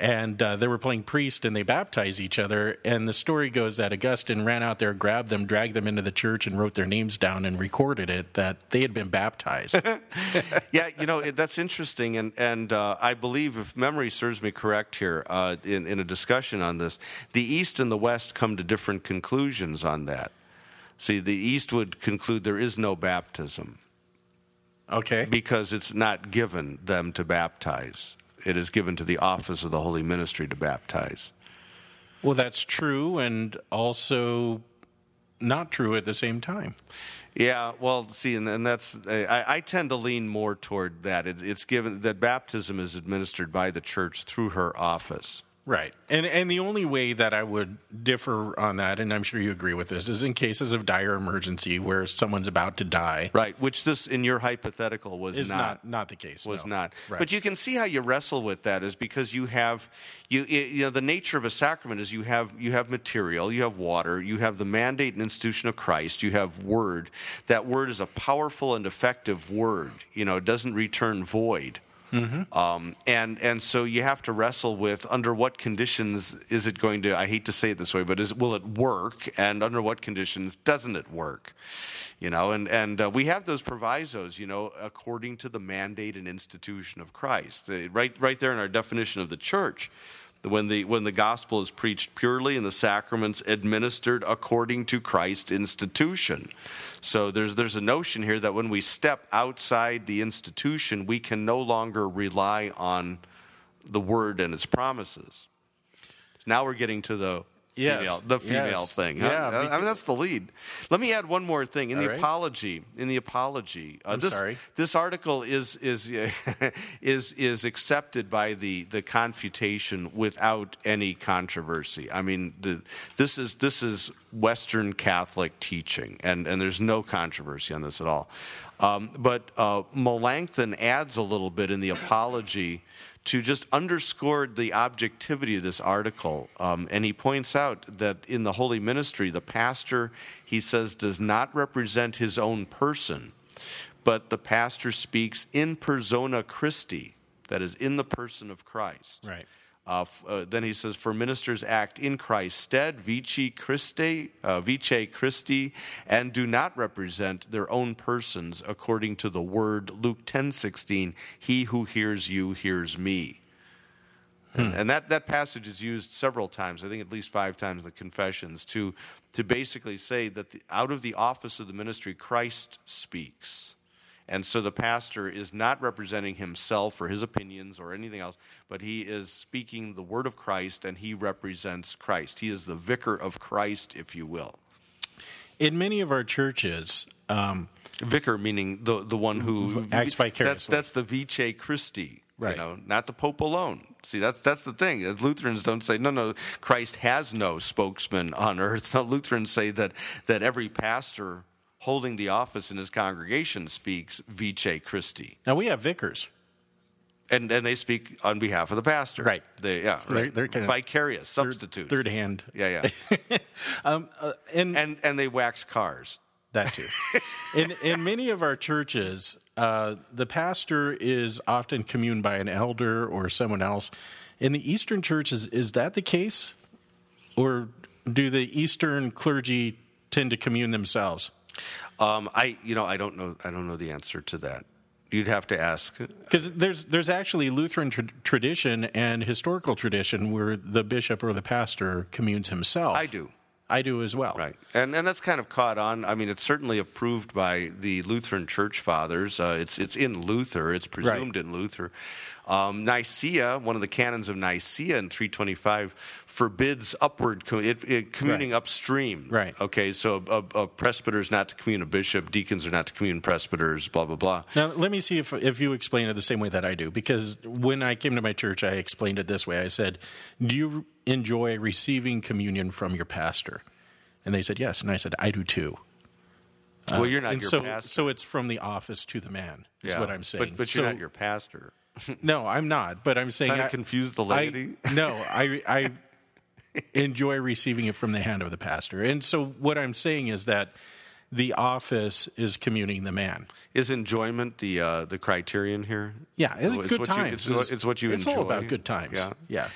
and uh, they were playing priest and they baptized each other. And the story goes that Augustine ran out there, grabbed them, dragged them into the church, and wrote their names down and recorded it that they had been baptized. [laughs] [laughs] yeah, you know it, that's interesting, and and uh, I believe if memory serves me correct here, uh, in in a discussion on this, the East and the West come to different conclusions on that. See, the East would conclude there is no baptism. Okay. Because it's not given them to baptize it is given to the office of the holy ministry to baptize. Well, that's true, and also not true at the same time. Yeah, well, see, and, and that's I, I, tend to lean more toward that. It, it's given that baptism is administered by the church through her office. Right. And and the only way that I would differ on that, and I'm sure you agree with this, is in cases of dire emergency where someone's about to die. Right. Which this in your hypothetical was is not, not not the case. Was no. not. Right. But you can see how you wrestle with that is because you have you you know the nature of a sacrament is you have you have material, you have water, you have the mandate and institution of Christ, you have word. That word is a powerful and effective word. You know, it doesn't return void. Um, and and so you have to wrestle with under what conditions is it going to? I hate to say it this way, but is will it work? And under what conditions doesn't it work? You know, and and uh, we have those provisos. You know, according to the mandate and institution of Christ, Uh, right right there in our definition of the church. When the when the gospel is preached purely and the sacraments administered according to Christ's institution, so there's there's a notion here that when we step outside the institution, we can no longer rely on the word and its promises. Now we're getting to the Yes. female, the female Yes. thing. Yeah, I- I, mean that's the lead. Let me add one more thing in All the right. apology. In the apology, uh, I'm this sorry. this article is is [laughs] is is accepted by the the confutation without any controversy. I mean, the, this is this is Western Catholic teaching, and and there's no controversy on this at all. Um, but uh, Melanchthon adds a little bit in the apology to just underscore the objectivity of this article. Um, and he points out that in the holy ministry, the pastor, he says, does not represent his own person, but the pastor speaks in persona Christi, that is, in the person of Christ. Right. Uh, uh, then he says, "For ministers act in Christ's stead, vici Christi, uh, vice Christi, and do not represent their own persons according to the word Luke ten sixteen. He who hears you hears me." And, and that, that passage is used several times, I think at least five times in the Confessions, to, to basically say that the, out of the office of the ministry, Christ speaks. And so the pastor is not representing himself or his opinions or anything else, but he is speaking the word of Christ and he represents Christ. He is the vicar of Christ, if you will. In many of our churches, um, Vicar meaning the, the one who Acts vicariously. That's, that's the vice Christi. Right. You know, not the Pope alone. See, that's that's the thing. Lutherans don't say, no, no, Christ has no spokesman on earth. No, [laughs] Lutherans say that that every pastor holding the office in his congregation speaks vice Christi. now we have vicars. And and they speak on behalf of the pastor. Right. They yeah. they're- right. they're kind of vicarious substitutes. Third hand. Yeah, yeah. [laughs] Um, uh, and and and they wax cars. That too. in in many of our churches, uh, the pastor is often communed by an elder or someone else. In the Eastern churches, is that the case, or do the Eastern clergy tend to commune themselves? Um, I you know I don't know I don't know the answer to that. You'd have to ask. Because there's there's actually Lutheran tra- tradition and historical tradition where the bishop or the pastor communes himself. I do. I do as well. Right, and and that's kind of caught on. I mean, it's certainly approved by the Lutheran Church Fathers. Uh, it's it's in Luther. It's presumed in Luther. Um, Nicaea, one of the canons of Nicaea in 325, forbids upward it, it, communing Right. upstream. Right. Okay, so a, a presbyter is not to commune a bishop. Deacons are not to commune presbyters. Blah blah blah. Now, let me see if, if you explain it the same way that I do. Because when I came to my church, I explained it this way. I said, Do you enjoy receiving communion from your pastor? And they said, Yes. And I said, I do too. well, you're not and your so, pastor. so it's from the office to the man, is Yeah, what I'm saying. But, but you're So- not your pastor. [laughs] No, I'm not. But I'm saying. Trying to I- confuse the I- [laughs] no, I, I [laughs] enjoy receiving it from the hand of the pastor. And so what I'm saying is that the office is communing the man. Is enjoyment the uh, the criterion here? Yeah, it's, It's good what you- times. it's what- it's what you It's all enjoy. about good times. Yeah. yeah.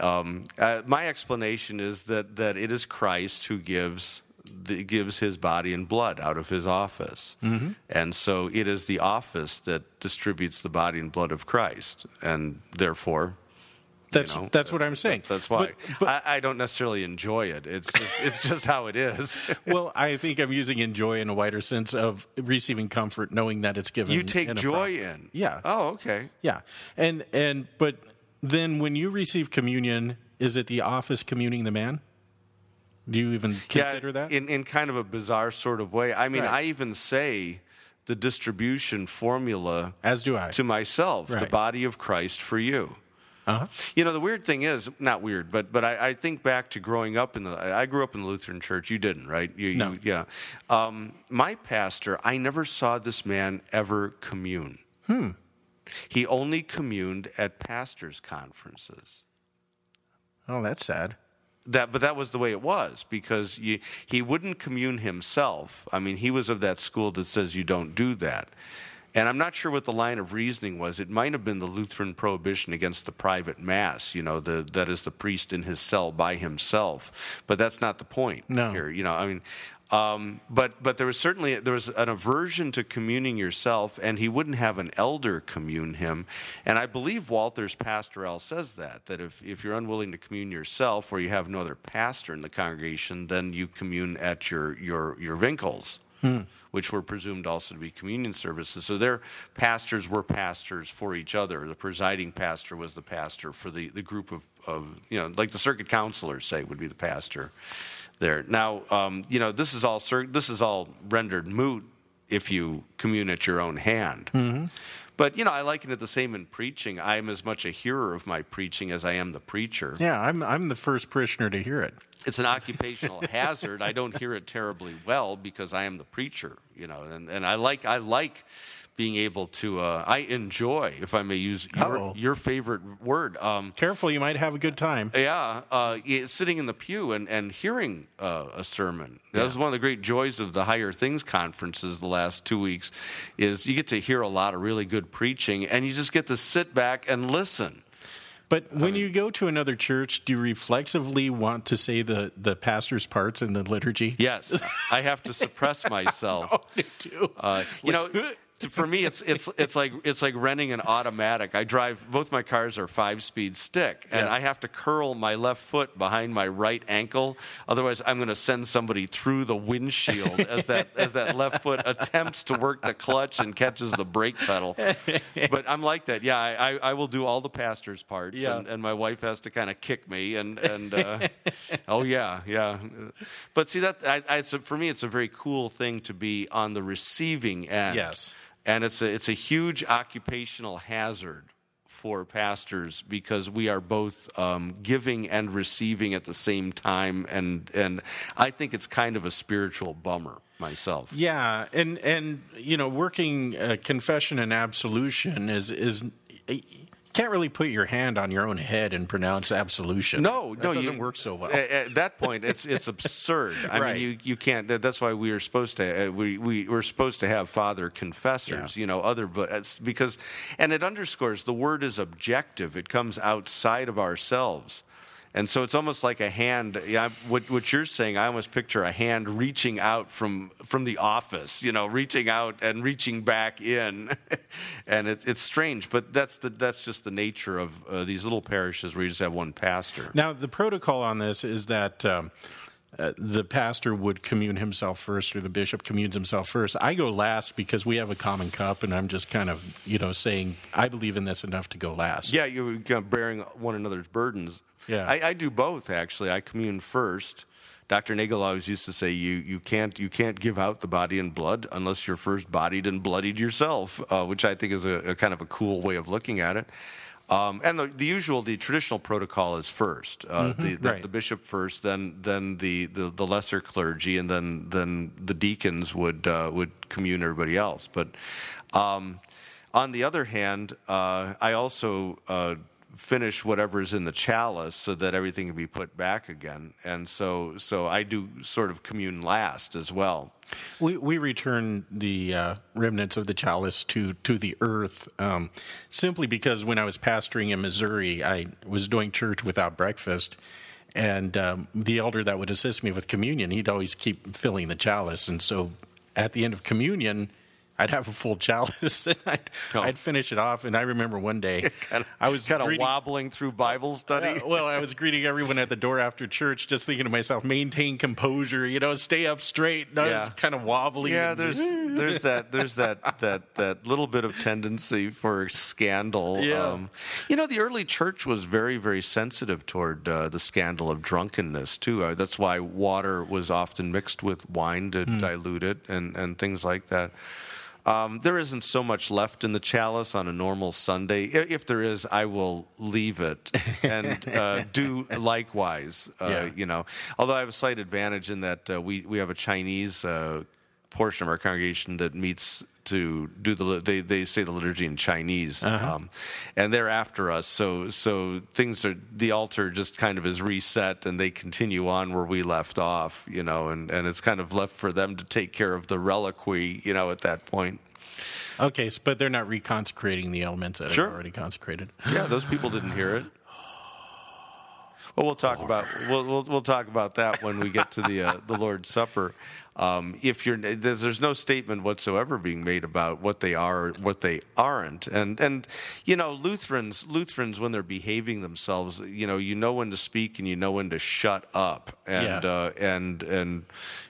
Um, uh, my explanation is that, that it is Christ who gives the, gives his body and blood out of his office, Mm-hmm. and so it is the office that distributes the body and blood of Christ, and therefore. you That's know, that's what I'm saying. That's why But, but I, I don't necessarily enjoy it. It's just it's [laughs] just how it is. [laughs] well, I think I'm using enjoy in a wider sense of receiving comfort, knowing that it's given. you take in joy in. Yeah. Oh, okay. Yeah, and and but then when you receive communion, is it the office communing the man? Do you even consider yeah, that? in in kind of a bizarre sort of way. I mean, Right. I even say the distribution formula As do I. to myself, the body of Christ for you. Uh-huh. You know, the weird thing is, not weird, but but I, I think back to growing up in the. I grew up in the Lutheran church. You didn't, right? You, No. You, yeah. Um, my pastor, I never saw this man ever commune. Hmm. He only communed at pastors' conferences. Oh, that's sad. That, but that was the way it was because you, he wouldn't commune himself. I mean, he was of that school that says you don't do that. And I'm not sure what the line of reasoning was. It might have been the Lutheran prohibition against the private mass, you know, the, that is the priest in his cell by himself. But that's not the point No. here. You know, I mean, um, but but there was certainly there was an aversion to communing yourself, and he wouldn't have an elder commune him. And I believe Walther's pastoral says that that if if you're unwilling to commune yourself, or you have no other pastor in the congregation, then you commune at your your your Winkels. Which were presumed also to be communion services. So their pastors were pastors for each other. The presiding pastor was the pastor for the, the group of, of, you know, like the circuit counselors, say, would be the pastor there. Now, um, you know, this is all this is all rendered moot if you commune at your own hand. But you know, I liken it the same in preaching. I am as much a hearer of my preaching as I am the preacher. Yeah, I'm I'm the first parishioner to hear it. It's an occupational [laughs] hazard. I don't hear it terribly well because I am the preacher, you know, and, and I like I like being able to uh, I enjoy, if I may use your, your favorite word. Um, Careful, you might have a good time. yeah, uh, sitting in the pew and, and hearing uh, a sermon. That was one of the great joys of the Higher Things conferences the last two weeks, is you get to hear a lot of really good preaching, and you just get to sit back and listen. But when you go to another church, do you reflexively want to say the, the pastor's parts in the liturgy? Yes, I have to [laughs] suppress myself. Too. Uh, you know, [laughs] [laughs] for me, it's it's it's like it's like renting an automatic. I drive both my cars are five speed stick, and Yeah. I have to curl my left foot behind my right ankle. Otherwise, I'm going to send somebody through the windshield [laughs] as that as that left foot attempts to work the clutch and catches the brake pedal. [laughs] But I'm like that. Yeah, I, I, will do all the pastor's parts, Yeah. and, and my wife has to kind of kick me and and uh, oh yeah yeah. But see that I, I, it's a, for me, it's a very cool thing to be on the receiving end Yes. And it's a it's a huge occupational hazard for pastors because we are both um, giving and receiving at the same time, and and I think it's kind of a spiritual bummer myself. Yeah, and and you know, working uh, confession and absolution is is can't really put your hand on your own head and pronounce absolution. No, that no, doesn't you- work so well. [laughs] At, at that point, it's it's absurd. I Right. mean, you you can't. That's why we are supposed to. Uh, we we we're supposed to have father confessors. You know, other but it's because, and it underscores the word is objective. It comes outside of ourselves. And so it's almost like a hand. Yeah, what, what you're saying, I almost picture a hand reaching out from from the office, you know, reaching out and reaching back in, [laughs] and it's it's strange, but that's the that's just the nature of uh, these little parishes where you just have one pastor. Now, the protocol on this is that um, uh, the pastor would commune himself first, or the bishop communes himself first. I go last because we have a common cup, and I'm just kind of, you know, saying I believe in this enough to go last. Yeah, you're kind of bearing one another's burdens. Yeah. I, I do both actually. I commune first. Dr. Nagel always used to say you, you can't you can't give out the body and blood unless you're first bodied and bloodied yourself, uh, which I think is a, a kind of a cool way of looking at it. Um, and the, the usual, the traditional protocol is first. Uh, the, the, right. the bishop first, then then the, the, the lesser clergy, and then then the deacons would uh, would commune everybody else. But um, on the other hand, uh, I also uh, finish whatever's in the chalice so that everything can be put back again. And so so I do sort of commune last as well. We we return the uh, remnants of the chalice to to the earth um, simply because when I was pastoring in Missouri, I was doing church without breakfast, and um, the elder that would assist me with communion, he'd always keep filling the chalice, and so at the end of communion. I'd have a full chalice [laughs] and I'd, Oh. I'd finish it off. And I remember one day [laughs] I was kind of wobbling through Bible study. uh, well, I was greeting everyone at the door after church, just thinking to myself, maintain composure, you know, stay up straight. And Yeah. kind of wobbly. Yeah, and- there's [laughs] there's that there's that that that little bit of tendency for scandal. Um, Yeah. you know, the early church was very very sensitive toward uh, the scandal of drunkenness too. Uh, that's why water was often mixed with wine to dilute it and and things like that. Um, there isn't so much left in the chalice on a normal Sunday. If there is, I will leave it and [laughs] uh, do likewise. Uh, Yeah. You know, although I have a slight advantage in that uh, we we have a Chinese uh, portion of our congregation that meets to do the they they say the liturgy in Chinese, um, and they're after us. So so things are the altar just kind of is reset, and they continue on where we left off. You know, and and it's kind of left for them to take care of the reliquary. You know, at that point. Okay, but they're not reconsecrating the elements that Sure. are already consecrated. Yeah, those people didn't hear it. Well, we'll talk about we'll, we'll we'll talk about that when we get to the uh, the Lord's Supper. Um, if you're there's, there's no statement whatsoever being made about what they are, or what they aren't, and and you know Lutherans Lutherans when they're behaving themselves, you know you know when to speak and you know when to shut up, and Yeah. uh, and and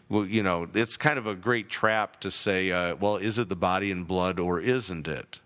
well, you know it's kind of a great trap to say, uh, well, is it the body and blood or isn't it?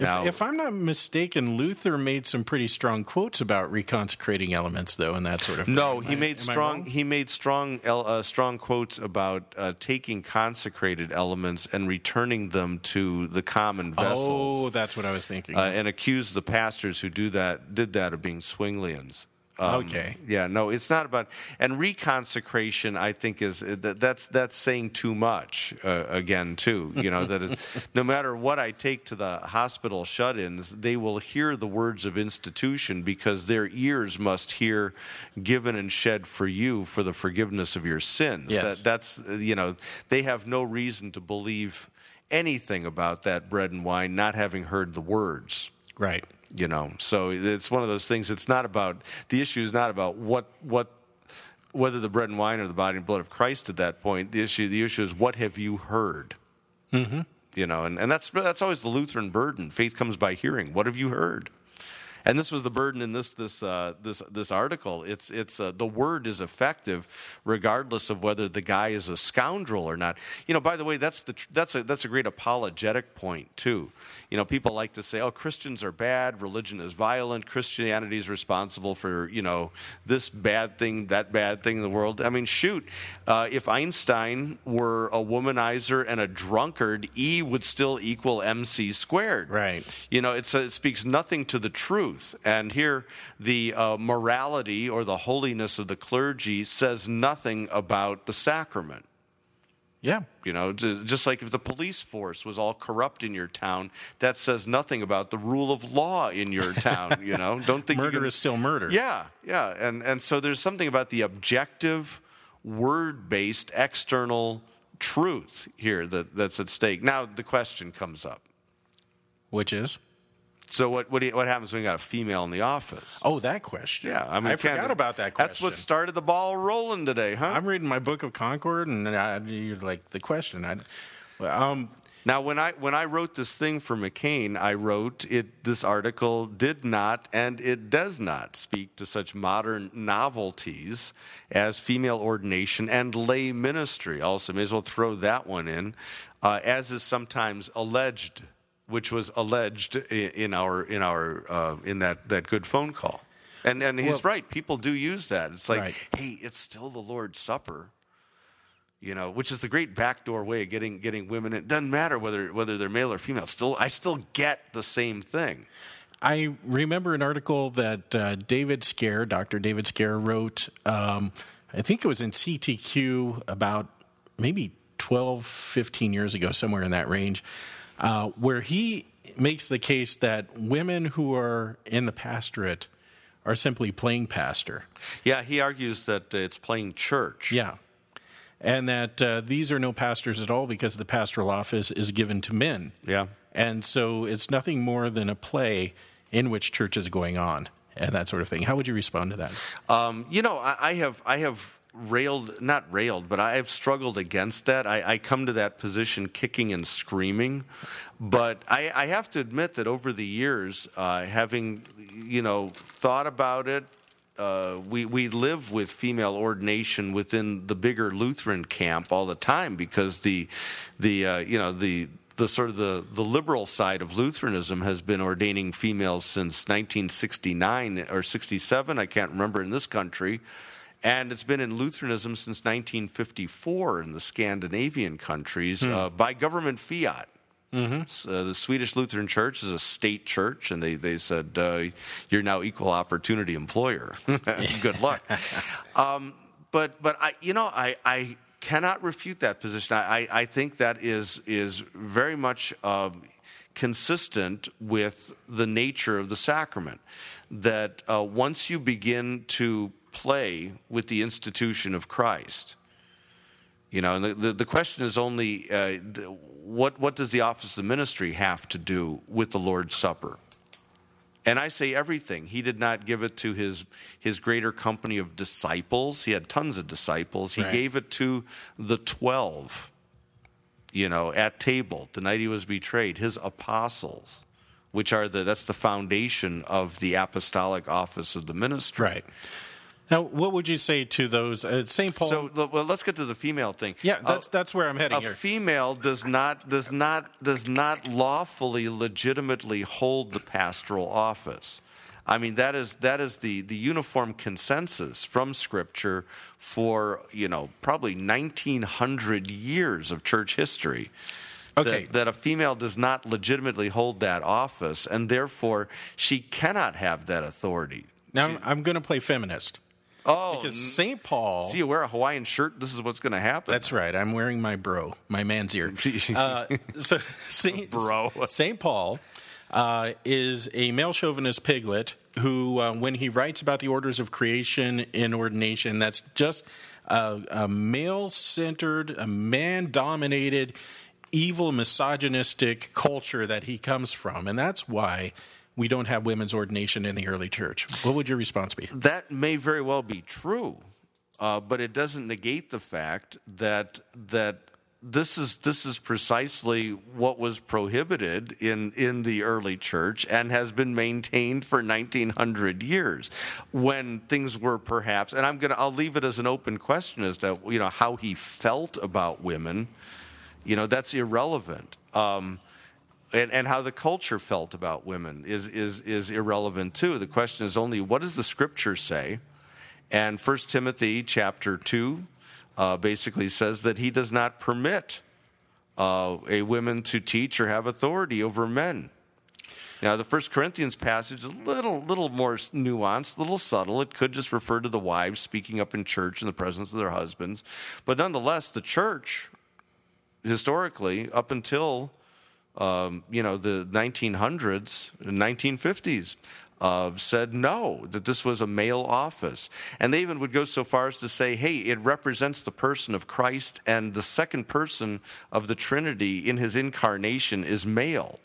If, Now- if I'm not mistaken, Luther made some pretty strong quotes about reconsecrating elements, though, and that sort of thing. No, Am he I- made strong. He made strong, uh, strong quotes about uh, taking consecrated elements and returning them to the common vessels, Oh, that's what I was thinking. uh, and accused the pastors who do that did that of being Zwinglians. Um, Okay. Yeah. No, it's not about. And reconsecration, I think, is uh, that, that's that's saying too much. Uh, again, too. You know that it, [laughs] no matter what I take to the hospital shut-ins, they will hear the words of institution because their ears must hear, "Given and shed for you for the forgiveness of your sins." Yes. That, that's uh, you know they have no reason to believe anything about that bread and wine, not having heard the words right. You know so it's one of those things it's not about the issue is not about what what whether the bread and wine or the body and blood of christ at that point the issue the issue is what have you heard mm-hmm. you know and, and that's that's always the lutheran burden faith comes by hearing what have you heard and this was the burden in this this uh, this this article. It's it's uh, the word is effective, regardless of whether the guy is a scoundrel or not. You know, by the way, that's the tr- that's a that's a great apologetic point too. You know, people like to say, "Oh, Christians are bad. Religion is violent. Christianity is responsible for you know this bad thing, that bad thing in the world." I mean, shoot, uh, if Einstein were a womanizer and a drunkard, E would still equal MC squared. Right. You know, it's, it speaks nothing to the truth. And here, the uh, morality or the holiness of the clergy says nothing about the sacrament. Yeah. You know, just like if the police force was all corrupt in your town, that says nothing about the rule of law in your [laughs] town. You know, don't think Murder can- is still murder. Yeah, yeah, and and so there's something about the objective, word-based external truth here that, that's at stake. Now the question comes up. Which is? So what what, do you, what happens when you got a female in the office? Oh, that question. Yeah, I mean, I forgot about that question. That's what started the ball rolling today, huh? I'm reading my book of Concord, and I, you're like the question. I, um, now, when I when I wrote this thing for McCain, I wrote it. This article did not and it does not speak to such modern novelties as female ordination and lay ministry. Also, may as well throw that one in, uh, as is sometimes alleged, which was alleged in our in our uh, in that that good phone call. And and he's Well- right. People do use that. It's like, Right. hey, it's still the Lord's Supper you know, which is the great backdoor way of getting getting women. It doesn't matter whether whether they're male or female. Still, I still get the same thing. I remember an article that uh, David Scaer, Dr. David Scaer, wrote. Um, I think it was in CTQ about maybe 12, 15 years ago, somewhere in that range, uh, where he makes the case that women who are in the pastorate are simply playing pastor. Yeah, he argues that it's playing church. Yeah. And that uh, these are no pastors at all because the pastoral office is given to men. yeah. And so it's nothing more than a play in which church is going on and that sort of thing. How would you respond to that? Um, you know, I, I have I have railed, not railed, but I have struggled against that. I, I come to that position kicking and screaming, but I, I have to admit that over the years, uh, having you know thought about it. Uh, we we live with female ordination within the bigger Lutheran camp all the time because the the uh, you know the the sort of the, the liberal side of Lutheranism has been ordaining females since 1969 or 67. I can't remember in this country. And it's been in Lutheranism since 1954 in the Scandinavian countries uh, by government fiat. S- uh, the Swedish Lutheran Church is a state church, and they, they said, uh, You're now equal opportunity employer. [laughs] Good luck. [laughs] um, but but I, you know, I, I cannot refute that position. I, I, think that is is very much um, consistent with the nature of the sacrament. That uh, once you begin to play with the institution of Christ, You know, and the, the, the question is only uh, what, what does the office of ministry have to do with the Lord's Supper? And I say everything. He did not give it to his, his greater company of disciples. He had tons of disciples. He Right. gave it to the 12, you know, at table the night he was betrayed, his apostles, which are the, that's the foundation of the apostolic office of the ministry. Right. Now, what would you say to those? Uh, St. Paul. So well, let's get to the female thing. yeah, that's Uh, that's where I'm heading a here. female does not does not does not lawfully legitimately hold the pastoral office. I mean that is that is the the uniform consensus from scripture for, you know, probably 1900 years of church history. Okay. That, that a female does not legitimately hold that office and therefore she cannot have that authority. now, I'm, I'm going to play feminist Oh, because St. Paul. see you wear a Hawaiian shirt, this is what's going to happen. That's right. I'm wearing my bro, my man's ear. [laughs] Uh, so, [laughs] Saint, [laughs] Bro. St. Paul uh, is a male chauvinist piglet who, uh, when he writes about the orders of creation in ordination, that's just a, a male centered, a man dominated, evil, misogynistic culture that he comes from. And that's why we don't have women's ordination in the early church. What would your response be? that may very well be true, uh, but it doesn't negate the fact that that this is this is precisely what was prohibited in in the early church and has been maintained for 1900 years when things were perhaps and I'm going to I'll leave it as an open question as to you know how he felt about women you know that's irrelevant um, and, and how the culture felt about women is, is, is irrelevant too. The question is only what does the scripture say? And 1 Timothy chapter 2 uh, basically says that he does not permit uh, a woman to teach or have authority over men. Now, the First Corinthians passage is a little, little more nuanced, a little subtle. It could just refer to the wives speaking up in church in the presence of their husbands. But nonetheless, the church, historically, up until um, you know, the 1900s, 1950s, uh, said no, that this was a male office. And they even would go so far as to say, hey, it represents the person of Christ, and the second person of the Trinity in his incarnation is male.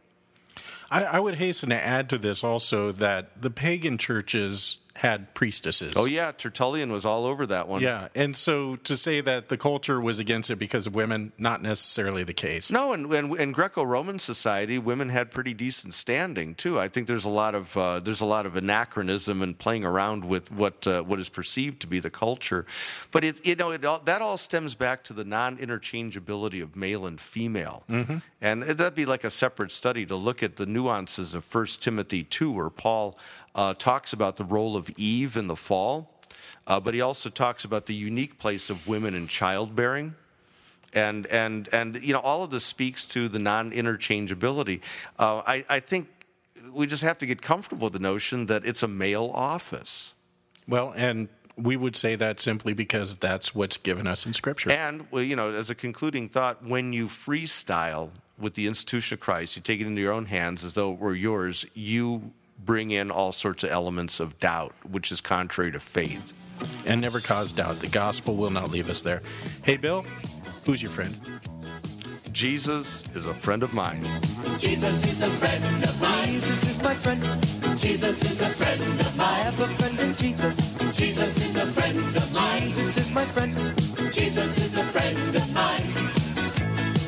I, I would hasten to add to this also that the pagan churches had priestesses. Oh, yeah, Tertullian was all over that one. Yeah, and so to say that the culture was against it because of women, not necessarily the case. No, and and in Greco-Roman society, women had pretty decent standing too. I think there's a lot of uh, there's a lot of anachronism and playing around with what uh, what is perceived to be the culture, but it you know it all, that all stems back to the non-interchangeability of male and female, and that'd be like a separate study to look at the nuances of First Timothy two, where Paul uh, talks about the role of Eve in the fall, uh, but he also talks about the unique place of women in childbearing and and and you know all of this speaks to the non-interchangeability. Uh, I, I think we just have to get comfortable with the notion that it's a male office, Well, and we would say that simply because that's what's given us in Scripture. and well, you know, as a concluding thought, when you freestyle with the institution of Christ, you take it into your own hands as though it were yours. You bring in all sorts of elements of doubt, which is contrary to faith. and never cause doubt. The gospel will not leave us there. Hey, Bill, who's your friend? Jesus is a friend of mine. Jesus is a friend of mine. Jesus is my friend. Jesus is a friend of mine. I have a friend in Jesus. Jesus is a friend of mine. Jesus is my friend. Jesus is a friend of mine.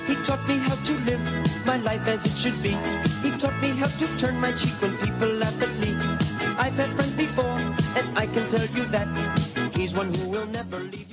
He taught me how to live my life as it should be. Taught me how to turn my cheek when people laugh at me. I've had friends before, and I can tell you that he's one who will never leave.